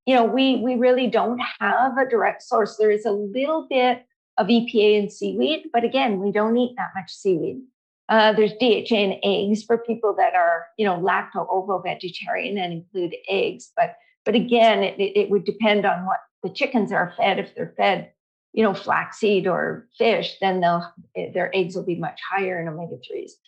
you know, we, we really don't have a direct source. There is a little bit of EPA in seaweed, but again, we don't eat that much seaweed. Uh, there's DHA in eggs for people that are, you know, lacto ovo vegetarian and include eggs. But but again, it, it would depend on what the chickens are fed. If they're fed, you know, flaxseed or fish, then they'll their eggs will be much higher in omega threes.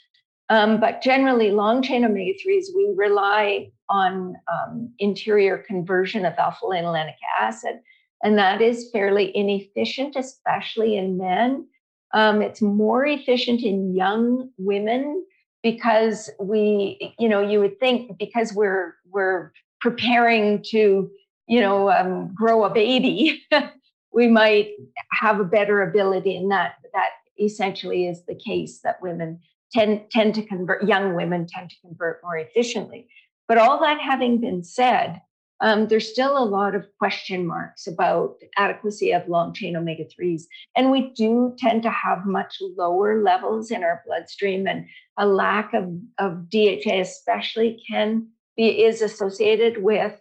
Um, but generally, long chain omega 3s, we rely on um, interior conversion of alpha linolenic acid, and that is fairly inefficient, especially in men. Um, it's more efficient in young women because we, you know, you would think because we're we're preparing to, you know, um, grow a baby, we might have a better ability, and that that essentially is the case that women tend, tend to convert, young women tend to convert more efficiently. But all that having been said, um, there's still a lot of question marks about adequacy of long chain omega 3s. And we do tend to have much lower levels in our bloodstream, and a lack of, of DHA, especially, can be is associated with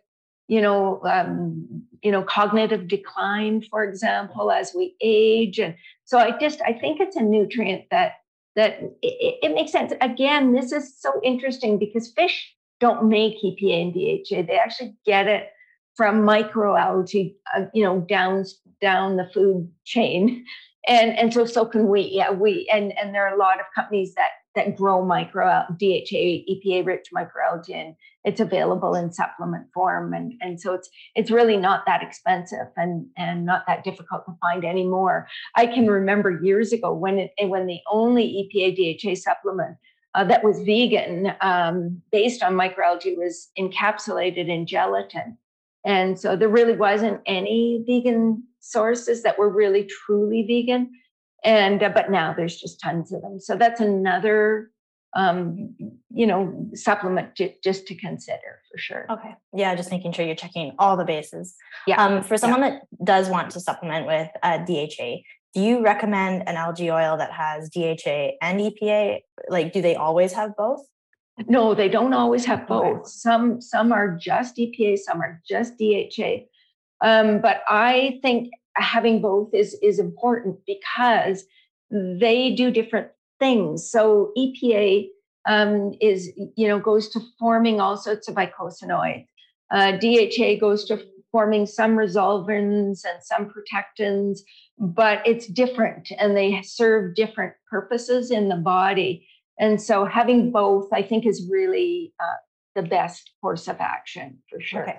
you know um, you know cognitive decline for example as we age and so i just i think it's a nutrient that that it, it, makes sense. Again, this is so interesting because fish don't make EPA and DHA. They actually get it from microalgae, uh, you know, down down the food chain, and and so so can we. Yeah, we and and there are a lot of companies that that grow micro DHA, EPA rich microalgae, and it's available in supplement form. And, and so it's it's really not that expensive and, and not that difficult to find anymore. I can remember years ago when it when the only EPA DHA supplement uh, that was vegan um, based on microalgae was encapsulated in gelatin. And so there really wasn't any vegan sources that were really truly vegan. And uh, but now there's just tons of them. So that's another um, you know supplement to, just to consider for sure. Okay. Yeah just making sure you're checking all the bases. Yeah. Um, for someone yeah. that does want to supplement with uh, dha do you recommend an algae oil that has dha and epa like do they always have both no they don't always have both okay. some some are just epa some are just dha um, but i think having both is is important because they do different things. So EPA um, is you know goes to forming all sorts of eicosanoids. Uh, DHA goes to forming some resolvins and some protectins, but it's different and they serve different purposes in the body. And so having both, I think, is really uh, the best course of action for sure. Okay.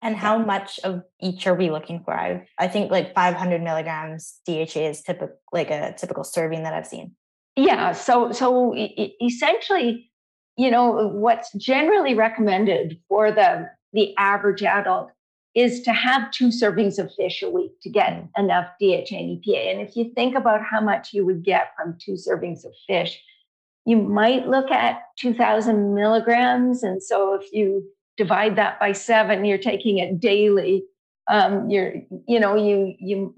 And how much of each are we looking for? I I think like 500 milligrams DHA is typical, like a typical serving that I've seen. Yeah. So so essentially, you know, what's generally recommended for the the average adult is to have two servings of fish a week to get mm. enough DHA and EPA. And if you think about how much you would get from two servings of fish, you might look at 2000 milligrams. And so if you divide that by seven, you're taking it daily. Um, you're, you know, you, you,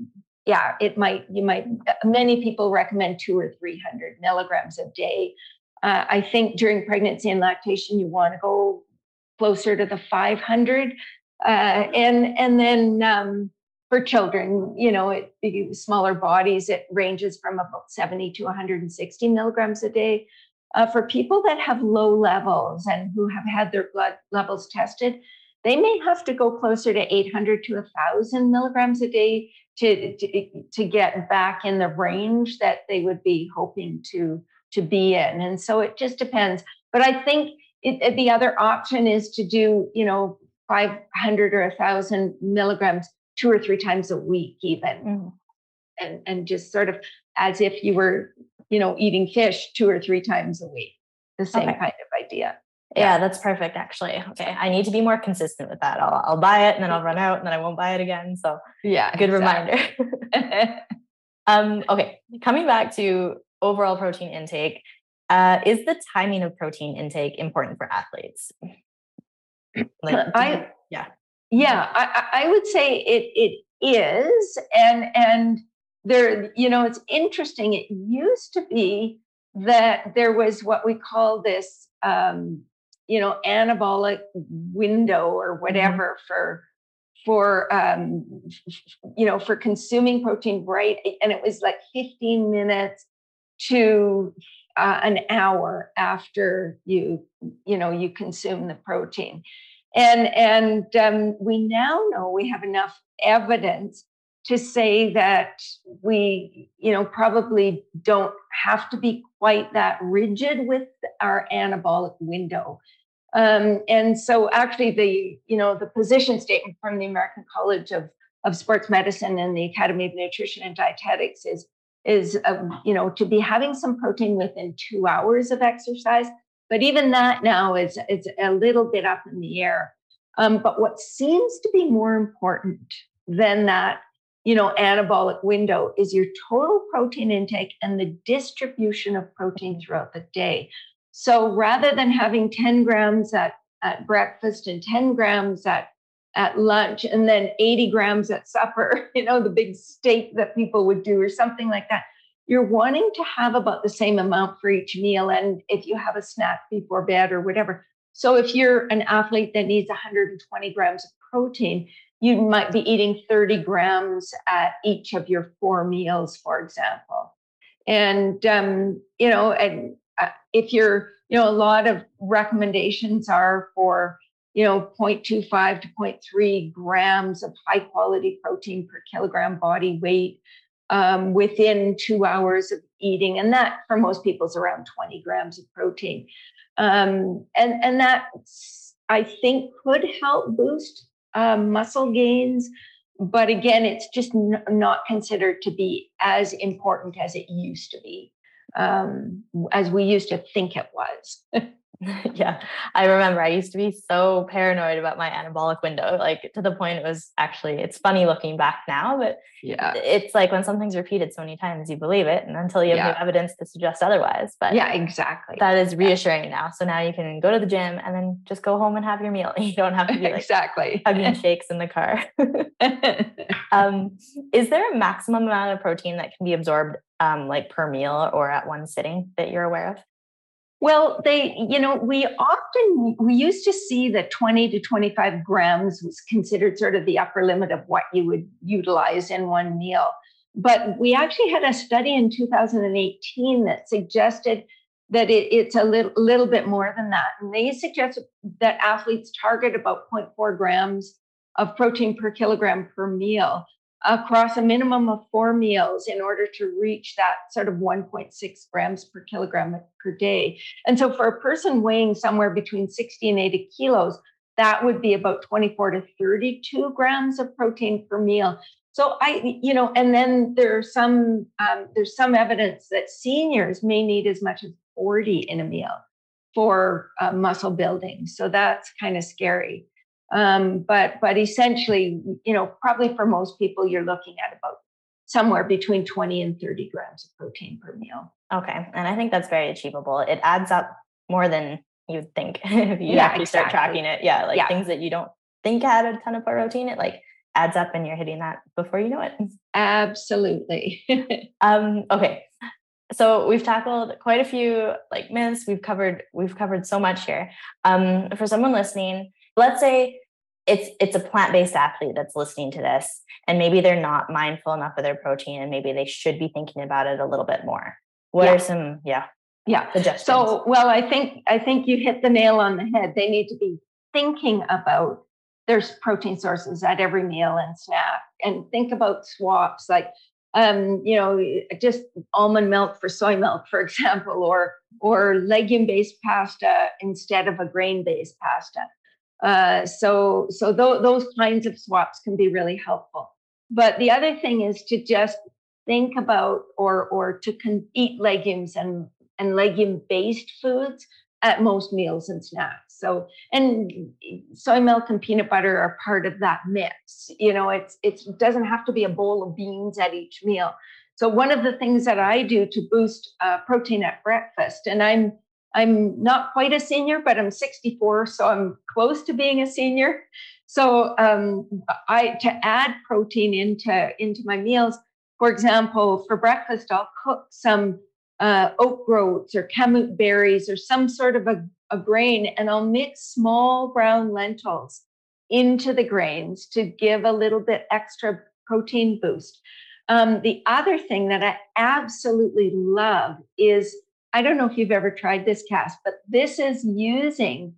yeah, it might, you might, many people recommend two or 300 milligrams a day. Uh, I think during pregnancy and lactation, you want to go closer to the 500. Uh, and, and then, um, for children, you know, it, smaller bodies, it ranges from about 70 to 160 milligrams a day. Uh, for people that have low levels and who have had their blood levels tested, they may have to go closer to 800 to 1,000 milligrams a day to, to, to get back in the range that they would be hoping to, to be in. And so it just depends. But I think it, the other option is to do, you know, 500 or 1,000 milligrams two or three times a week, even. Mm-hmm. And, and just sort of as if you were, you know, eating fish two or three times a week, the same okay. kind of idea. Yeah. yeah. that's perfect actually. Okay. I need to be more consistent with that. I'll, I'll buy it and then I'll run out and then I won't buy it again. So yeah, good exactly. reminder. um, okay. Coming back to overall protein intake, uh, is the timing of protein intake important for athletes? Like, I, yeah. Yeah, I, I would say it it is, and and there, you know, it's interesting. It used to be that there was what we call this, um, you know, anabolic window or mm-hmm. whatever mm-hmm. for for um, you know for consuming protein, right? And it was like 15 minutes to uh, an hour after you you know you consume the protein. And and um, we now know we have enough evidence to say that we you know probably don't have to be quite that rigid with our anabolic window. Um, and so actually the you know the position statement from the american college of of sports medicine and the academy of nutrition and dietetics is is uh, you know to be having some protein within two hours of exercise but even that now is, is a little bit up in the air. Um, but what seems to be more important than that, you know, anabolic window is your total protein intake and the distribution of protein throughout the day. So rather than having 10 grams at, at breakfast and 10 grams at at lunch and then 80 grams at supper, you know, the big steak that people would do or something like that you're wanting to have about the same amount for each meal. And if you have a snack before bed or whatever. So if you're an athlete that needs 120 grams of protein, you might be eating 30 grams at each of your four meals, for example. And, um, you know, and uh, if you're, you know, a lot of recommendations are for, you know, 0.25 to 0.3 grams of high quality protein per kilogram body weight um, within two hours of eating. And that for most people is around 20 grams of protein. Um, and, and that I think could help boost um, muscle gains. But again, it's just n- not considered to be as important as it used to be, um, as we used to think it was. yeah, I remember I used to be so paranoid about my anabolic window, like to the point it was actually it's funny looking back now, but yeah, it's like when something's repeated so many times, you believe it, and until you have yeah. evidence to suggest otherwise. But yeah, exactly. That is reassuring yeah. now. So now you can go to the gym and then just go home and have your meal. You don't have to be like exactly hugging shakes in the car. um, is there a maximum amount of protein that can be absorbed, um, like per meal or at one sitting that you're aware of? Well, they, you know, we often, we used to see that 20 to 25 grams was considered sort of the upper limit of what you would utilize in one meal. But we actually had a study in 2018 that suggested that it, it's a little, little bit more than that. And they suggested that athletes target about 0.4 grams of protein per kilogram per meal across a minimum of four meals in order to reach that sort of 1.6 grams per kilogram per day. And so for a person weighing somewhere between 60 and 80 kilos, that would be about 24 to 32 grams of protein per meal. So I, you know, and then there's some um, there's some evidence that seniors may need as much as 40 in a meal for uh, muscle building. So that's kind of scary. Um, but but essentially, you know, probably for most people, you're looking at about somewhere between 20 and 30 grams of protein per meal. Okay. And I think that's very achievable. It adds up more than you'd think if you yeah, actually exactly. start tracking it. Yeah. Like yeah. things that you don't think add a ton of protein, it like adds up and you're hitting that before you know it. Absolutely. um, okay. So we've tackled quite a few like myths. We've covered we've covered so much here. Um, for someone listening, let's say it's it's a plant-based athlete that's listening to this and maybe they're not mindful enough of their protein and maybe they should be thinking about it a little bit more what yeah. are some yeah yeah suggestions? so well i think i think you hit the nail on the head they need to be thinking about there's protein sources at every meal and snack and think about swaps like um, you know, just almond milk for soy milk, for example, or or legume based pasta instead of a grain based pasta. Uh, so so th- those kinds of swaps can be really helpful. But the other thing is to just think about or or to con- eat legumes and and legume based foods at most meals and snacks. So and soy milk and peanut butter are part of that mix. You know, it's it doesn't have to be a bowl of beans at each meal. So one of the things that I do to boost uh, protein at breakfast, and I'm I'm not quite a senior, but I'm 64, so I'm close to being a senior. So um, I to add protein into into my meals. For example, for breakfast, I'll cook some uh, oat groats or kamut berries or some sort of a, a grain, and I'll mix small brown lentils into the grains to give a little bit extra protein boost. Um, the other thing that I absolutely love is I don't know if you've ever tried this Cass, but this is using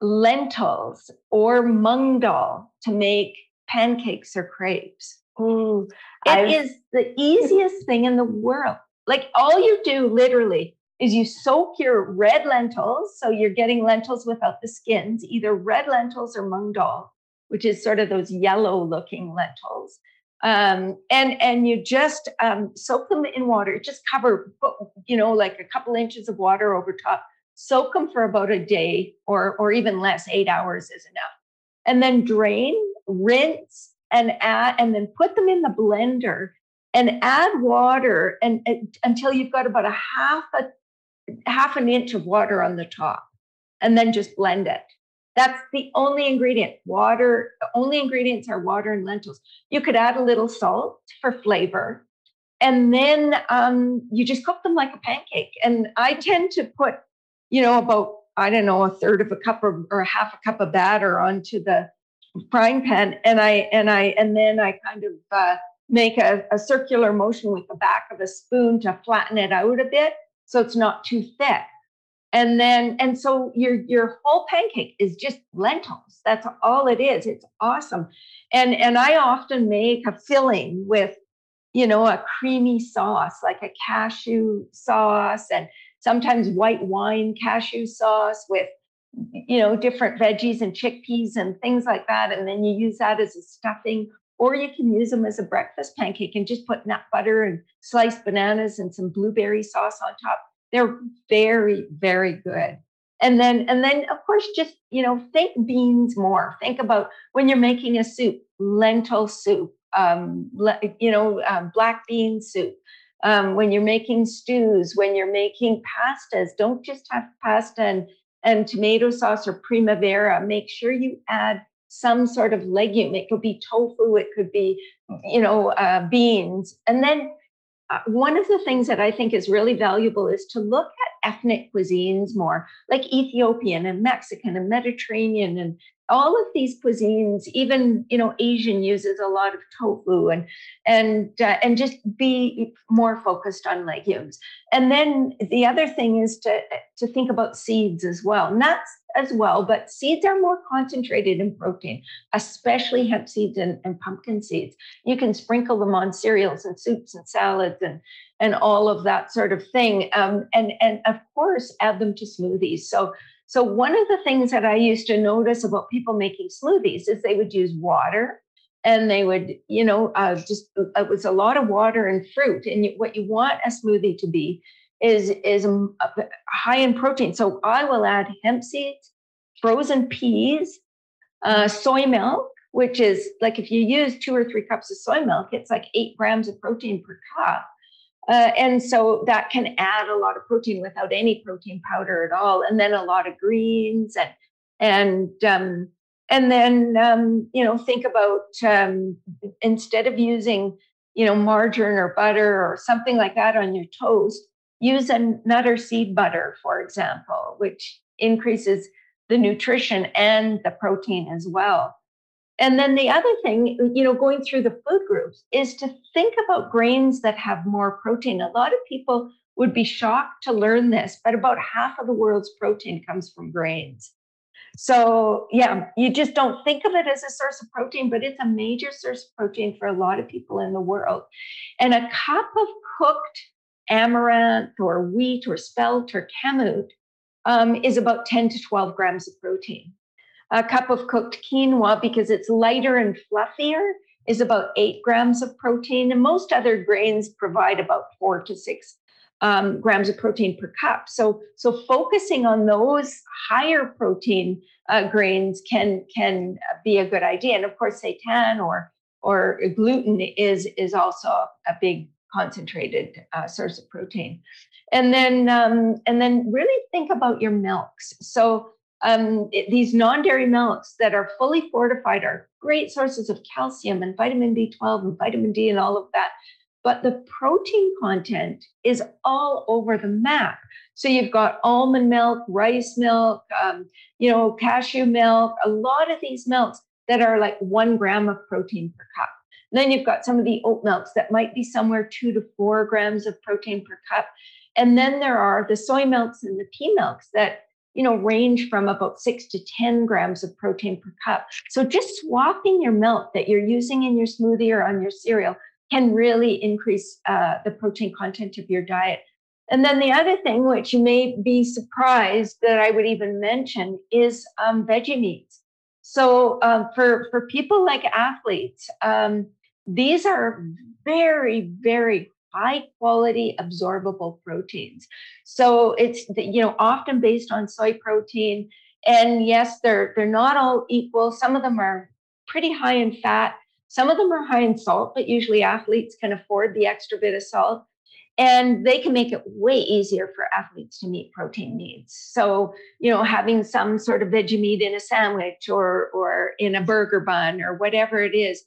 lentils or mung dal to make pancakes or crepes. Ooh, it I've... is the easiest thing in the world. Like all you do literally is you soak your red lentils. So you're getting lentils without the skins, either red lentils or mung dal, which is sort of those yellow looking lentils um, and and you just um, soak them in water. Just cover, you know, like a couple inches of water over top. Soak them for about a day or or even less. Eight hours is enough, and then drain, rinse, and add, and then put them in the blender and add water and, and until you've got about a half a half an inch of water on the top, and then just blend it. That's the only ingredient. Water, the only ingredients are water and lentils. You could add a little salt for flavor. And then um, you just cook them like a pancake. And I tend to put, you know, about, I don't know, a third of a cup or, or half a cup of batter onto the frying pan. And I, and I, and then I kind of uh, make a, a circular motion with the back of a spoon to flatten it out a bit so it's not too thick and then and so your your whole pancake is just lentils. That's all it is. It's awesome. And and i often make a filling with you know a creamy sauce like a cashew sauce and sometimes white wine cashew sauce with you know different veggies and chickpeas and things like that. And then you use that as a stuffing or you can use them as a breakfast pancake and just put nut butter and sliced bananas and some blueberry sauce on top they're very, very good. And then, and then of course, just, you know, think beans more. Think about when you're making a soup, lentil soup, um, le- you know, um, black bean soup. Um, when you're making stews, when you're making pastas, don't just have pasta and, and tomato sauce or primavera. Make sure you add some sort of legume. It could be tofu, it could be, you know, uh, beans. And then uh, one of the things that I think is really valuable is to look at ethnic cuisines more, like Ethiopian and Mexican and Mediterranean and all of these cuisines, even you know Asian uses a lot of tofu and and uh, and just be more focused on legumes. And then the other thing is to to think about seeds as well, nuts as well, but seeds are more concentrated in protein, especially hemp seeds and, and pumpkin seeds. You can sprinkle them on cereals and soups and salads and and all of that sort of thing. Um, and and of course add them to smoothies. So so, one of the things that I used to notice about people making smoothies is they would use water and they would, you know, uh, just it was a lot of water and fruit. And you, what you want a smoothie to be is is high in protein. So, I will add hemp seeds, frozen peas, uh, soy milk, which is like if you use two or three cups of soy milk, it's like eight grams of protein per cup. Uh, and so that can add a lot of protein without any protein powder at all. And then a lot of greens and and um, and then um, you know think about um, instead of using you know margarine or butter or something like that on your toast, use a nut or seed butter, for example, which increases the nutrition and the protein as well. And then the other thing, you know, going through the food groups is to think about grains that have more protein. A lot of people would be shocked to learn this, but about half of the world's protein comes from grains. So, yeah, you just don't think of it as a source of protein, but it's a major source of protein for a lot of people in the world. And a cup of cooked amaranth or wheat or spelt or kamut um, is about 10 to 12 grams of protein. A cup of cooked quinoa, because it's lighter and fluffier, is about eight grams of protein. And most other grains provide about four to six um, grams of protein per cup. So, so focusing on those higher protein uh, grains can can be a good idea. And of course, seitan or or gluten is is also a big concentrated uh, source of protein. And then um, and then really think about your milks. So um, it, these non-dairy milks that are fully fortified are great sources of calcium and vitamin B12 and vitamin D and all of that. But the protein content is all over the map. So you've got almond milk, rice milk, um, you know, cashew milk, a lot of these milks that are like one gram of protein per cup. And then you've got some of the oat milks that might be somewhere two to four grams of protein per cup. And then there are the soy milks and the pea milks that you know, range from about six to 10 grams of protein per cup. So just swapping your milk that you're using in your smoothie or on your cereal can really increase uh, the protein content of your diet. And then the other thing, which you may be surprised that I would even mention, is um, veggie meats. So um, for for people like athletes, um, these are very very high quality absorbable proteins. So it's you know often based on soy protein, and yes, they're they're not all equal. Some of them are pretty high in fat. Some of them are high in salt, but usually athletes can afford the extra bit of salt. And they can make it way easier for athletes to meet protein needs. So, you know, having some sort of veggie meat in a sandwich or or in a burger bun or whatever it is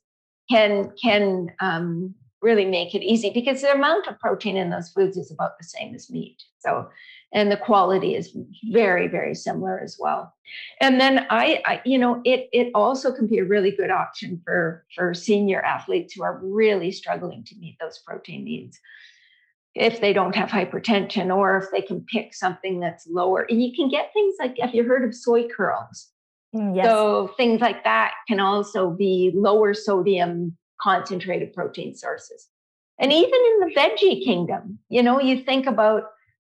can can um, really make it easy because the amount of protein in those foods is about the same as meat. So, and the quality is very, very similar as well. And then I, I, you know, it it also can be a really good option for for senior athletes who are really struggling to meet those protein needs. If they don't have hypertension, or if they can pick something that's lower, and you can get things like have you heard of soy curls? Mm, yes. So things like that can also be lower sodium concentrated protein sources. And even in the veggie kingdom, you know, you think about,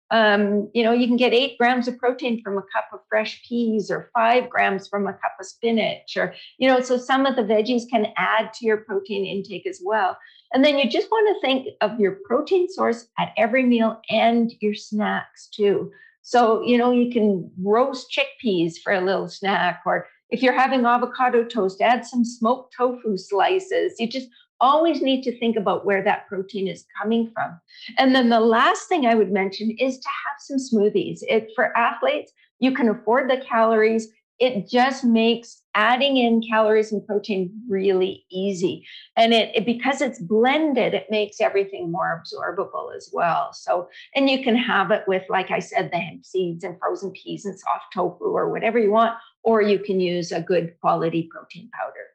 um, you know, you can get eight grams of protein from a cup of fresh peas or five grams from a cup of spinach, or, you know, so some of the veggies can add to your protein intake as well. And then you just want to think of your protein source at every meal and your snacks too. So, you know, you can roast chickpeas for a little snack or if you're having avocado toast, add some smoked tofu slices. You just always need to think about where that protein is coming from. And then the last thing I would mention is to have some smoothies. It, for athletes, you can afford the calories. It just makes adding in calories and protein really easy. And it, it, because it's blended, it makes everything more absorbable as well. So, and you can have it with, like I said, the hemp seeds and frozen peas and soft tofu or whatever you want, or you can use a good quality protein powder.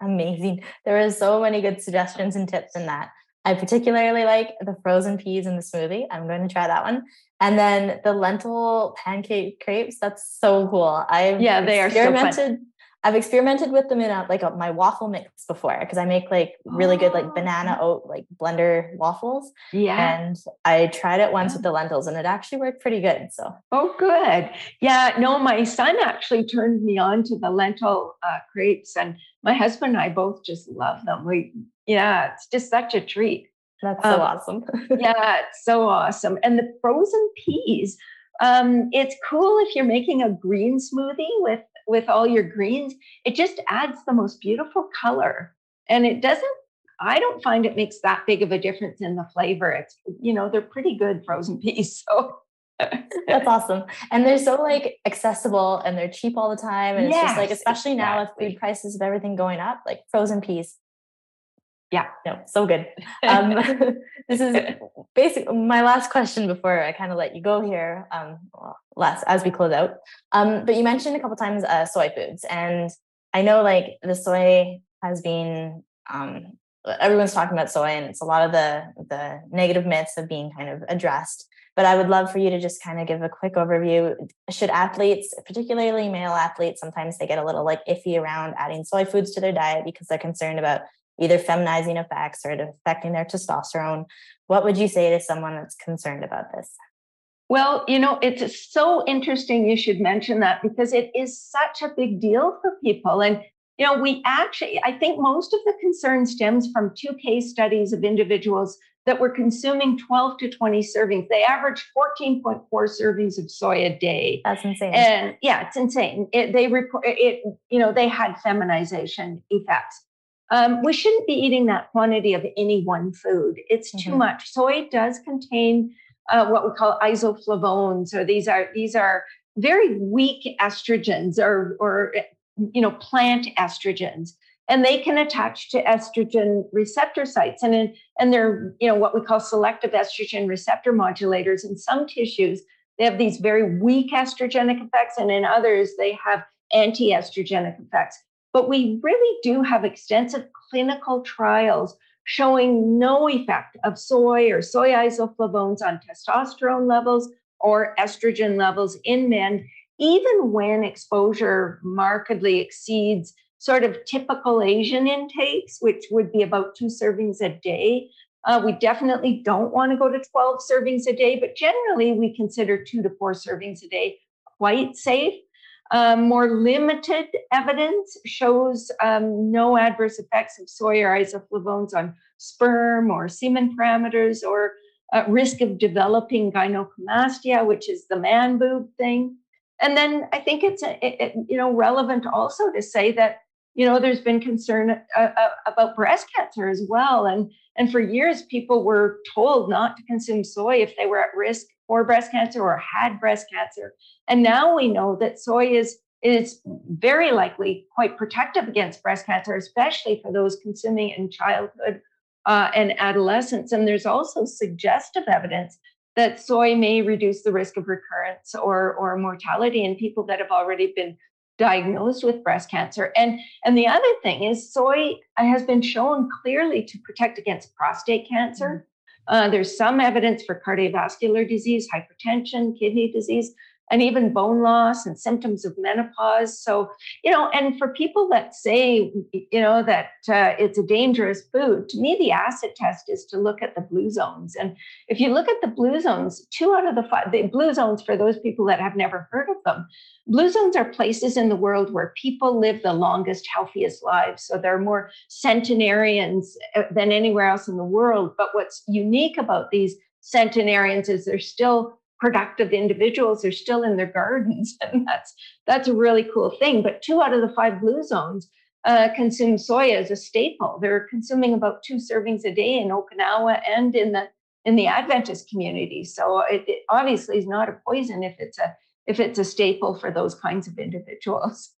Amazing. There are so many good suggestions and tips in that. I particularly like the frozen peas in the smoothie. I'm going to try that one. And then the lentil pancake crepes. That's so cool. I've yeah, they are so fun. I've experimented with them in a, like a, my waffle mix before because I make like really good like banana oh. oat like blender waffles. Yeah. And I tried it once yeah. with the lentils and it actually worked pretty good. So. Oh, good. Yeah. No, my son actually turned me on to the lentil uh, crepes, and my husband and I both just love them. We yeah, it's just such a treat. That's so um, awesome. yeah, it's so awesome. And the frozen peas. Um, it's cool if you're making a green smoothie with with all your greens, it just adds the most beautiful color. And it doesn't I don't find it makes that big of a difference in the flavor. It's, you know, they're pretty good frozen peas. So that's awesome. And they're so like accessible and they're cheap all the time. And yes, it's just like, especially exactly. now with food prices of everything going up, like frozen peas. Yeah, no, so good. Um, this is basically my last question before I kind of let you go here. Um, well, last as we close out. Um, but you mentioned a couple times uh, soy foods, and I know like the soy has been um, everyone's talking about soy, and it's a lot of the the negative myths of being kind of addressed. But I would love for you to just kind of give a quick overview. Should athletes, particularly male athletes, sometimes they get a little like iffy around adding soy foods to their diet because they're concerned about either feminizing effects or affecting their testosterone. What would you say to someone that's concerned about this? Well, you know, it's so interesting you should mention that because it is such a big deal for people. And, you know, we actually, I think most of the concern stems from two case studies of individuals that were consuming 12 to 20 servings. They averaged 14.4 servings of soy a day. That's insane. And yeah, it's insane. It, they report it, you know, they had feminization effects. Um, we shouldn't be eating that quantity of any one food. It's too mm-hmm. much. Soy does contain uh, what we call isoflavones, or these are these are very weak estrogens, or or you know plant estrogens and they can attach to estrogen receptor sites and in, and they're you know what we call selective estrogen receptor modulators in some tissues they have these very weak estrogenic effects and in others they have anti-estrogenic effects but we really do have extensive clinical trials showing no effect of soy or soy isoflavones on testosterone levels or estrogen levels in men even when exposure markedly exceeds sort of typical Asian intakes, which would be about two servings a day. Uh, we definitely don't want to go to 12 servings a day, but generally we consider two to four servings a day quite safe. Um, more limited evidence shows um, no adverse effects of soy or isoflavones on sperm or semen parameters or uh, risk of developing gynecomastia, which is the man boob thing. And then I think it's a, it, you know relevant also to say that you know there's been concern uh, uh, about breast cancer as well and and for years people were told not to consume soy if they were at risk for breast cancer or had breast cancer and now we know that soy is is very likely quite protective against breast cancer especially for those consuming in childhood uh, and adolescence and there's also suggestive evidence that soy may reduce the risk of recurrence or, or mortality in people that have already been diagnosed with breast cancer. And, and the other thing is, soy has been shown clearly to protect against prostate cancer. Uh, there's some evidence for cardiovascular disease, hypertension, kidney disease and even bone loss and symptoms of menopause. So, you know, and for people that say, you know, that uh, it's a dangerous food, to me, the acid test is to look at the blue zones. And if you look at the blue zones, two out of the five, the blue zones, for those people that have never heard of them, blue zones are places in the world where people live the longest, healthiest lives. So there are more centenarians uh, than anywhere else in the world. But what's unique about these centenarians is they're still productive individuals are still in their gardens and that's that's a really cool thing but two out of the five blue zones uh, consume soy as a staple they're consuming about two servings a day in okinawa and in the in the adventist community so it, it obviously is not a poison if it's a if it's a staple for those kinds of individuals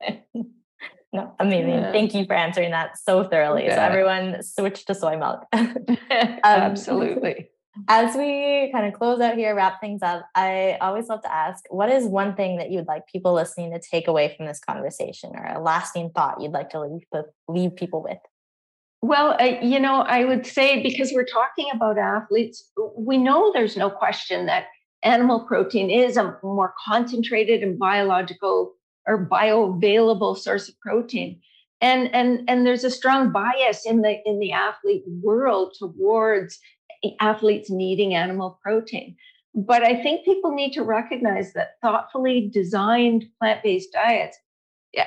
No, amazing. Yeah. Thank you for answering that so thoroughly. So everyone switch to soy milk. um, Absolutely. As we kind of close out here, wrap things up, I always love to ask what is one thing that you'd like people listening to take away from this conversation or a lasting thought you'd like to leave, leave people with? Well, uh, you know, I would say because we're talking about athletes, we know there's no question that animal protein is a more concentrated and biological or bioavailable source of protein. And, and, and there's a strong bias in the in the athlete world towards athletes needing animal protein. But I think people need to recognize that thoughtfully designed plant based diets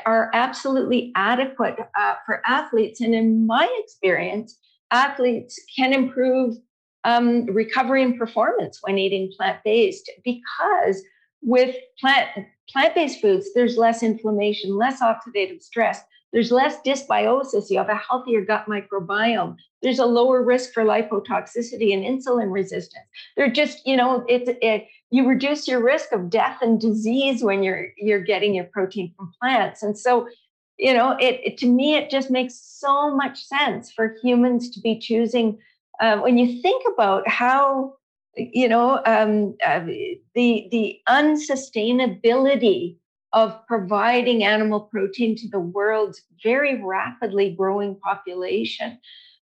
are absolutely adequate uh, for athletes. And in my experience, athletes can improve um, recovery and performance when eating plant based because with plant plant based foods, there's less inflammation, less oxidative stress, There's less dysbiosis. You have a healthier gut microbiome. There's a lower risk for lipotoxicity and insulin resistance. They're just, you know, it's it, you reduce your risk of death and disease when you're you're getting your protein from plants. And so, you know, it, it to me it just makes so much sense for humans to be choosing. Uh, when you think about how you know um, uh, the the unsustainability of providing animal protein to the world's very rapidly growing population.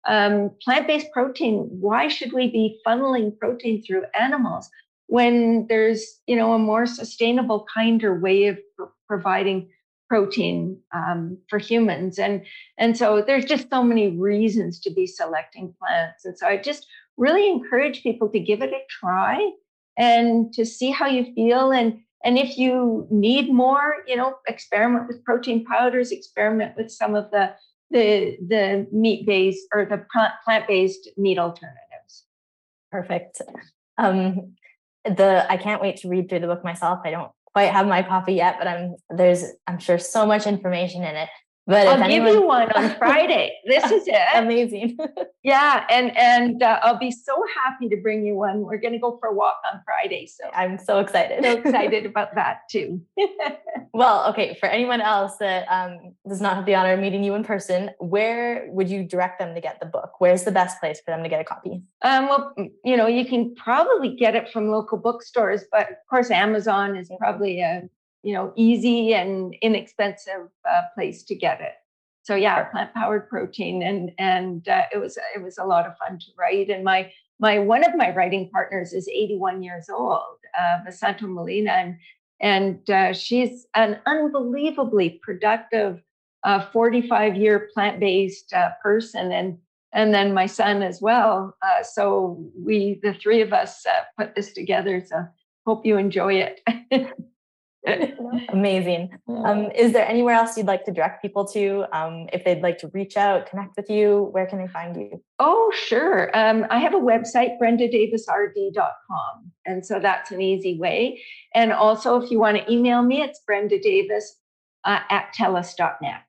Um, plant-based protein. Why should we be funneling protein through animals when there's you know a more sustainable, kinder way of pr- providing protein um, for humans? And and so there's just so many reasons to be selecting plants. And so I just really encourage people to give it a try and to see how you feel and and if you need more, you know, experiment with protein powders, experiment with some of the the the meat based or the plant based meat alternatives. Perfect. Um, the I can't wait to read through the book myself. I don't quite have my copy yet, but I'm there's I'm sure so much information in it. But I'll anyone... give you one on Friday. This is it. Amazing. yeah, and and uh, I'll be so happy to bring you one. We're going to go for a walk on Friday, so I'm so excited. So excited about that too. well, okay. For anyone else that um, does not have the honor of meeting you in person, where would you direct them to get the book? Where's the best place for them to get a copy? Um, well, you know, you can probably get it from local bookstores, but of course, Amazon is probably a you know easy and inexpensive uh, place to get it. So yeah plant powered protein and and uh, it was it was a lot of fun to write. And my my one of my writing partners is 81 years old uh, Vesanto Melina and and uh, she's an unbelievably productive uh, 45 year plant based uh, person and and then my son as well. Uh, so we the three of us uh, put this together so hope you enjoy it Amazing. Um, is there anywhere else you'd like to direct people to um, if they'd like to reach out, connect with you? Where can they find you? Oh, sure. Um, I have a website, brendadavisrd.com. And so that's an easy way. And also, if you want to email me, it's brendadavis uh, at telus.net.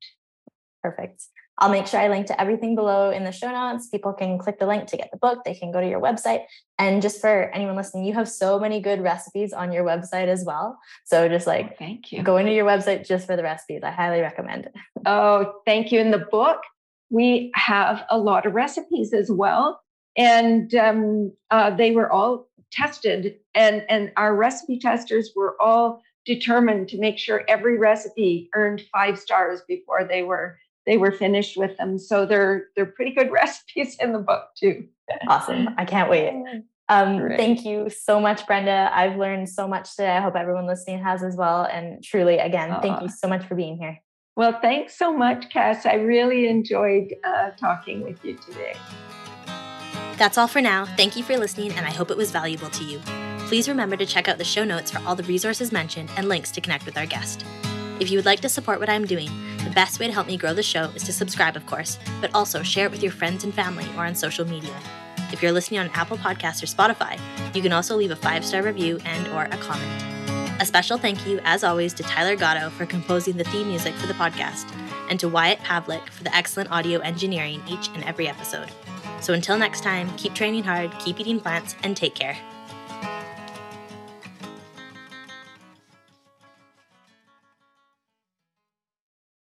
Perfect. I'll make sure I link to everything below in the show notes. People can click the link to get the book. They can go to your website. And just for anyone listening, you have so many good recipes on your website as well. So just like oh, thank you. Going to your website just for the recipes. I highly recommend it. Oh, thank you. In the book, we have a lot of recipes as well. And um, uh, they were all tested, and, and our recipe testers were all determined to make sure every recipe earned five stars before they were they were finished with them. So they're they're pretty good recipes in the book too. Awesome. I can't wait. Um, Thank you so much, Brenda. I've learned so much today. I hope everyone listening has as well. And truly, again, uh, thank you so much for being here. Well, thanks so much, Cass. I really enjoyed uh, talking with you today. That's all for now. Thank you for listening, and I hope it was valuable to you. Please remember to check out the show notes for all the resources mentioned and links to connect with our guest. If you would like to support what I'm doing, the best way to help me grow the show is to subscribe, of course, but also share it with your friends and family or on social media. If you're listening on Apple Podcasts or Spotify, you can also leave a five-star review and or a comment. A special thank you, as always, to Tyler Gaudon for composing the theme music for the podcast, and to Wyatt Pavlik for the excellent audio engineering each and every episode. So until next time, keep training hard, keep eating plants, and take care.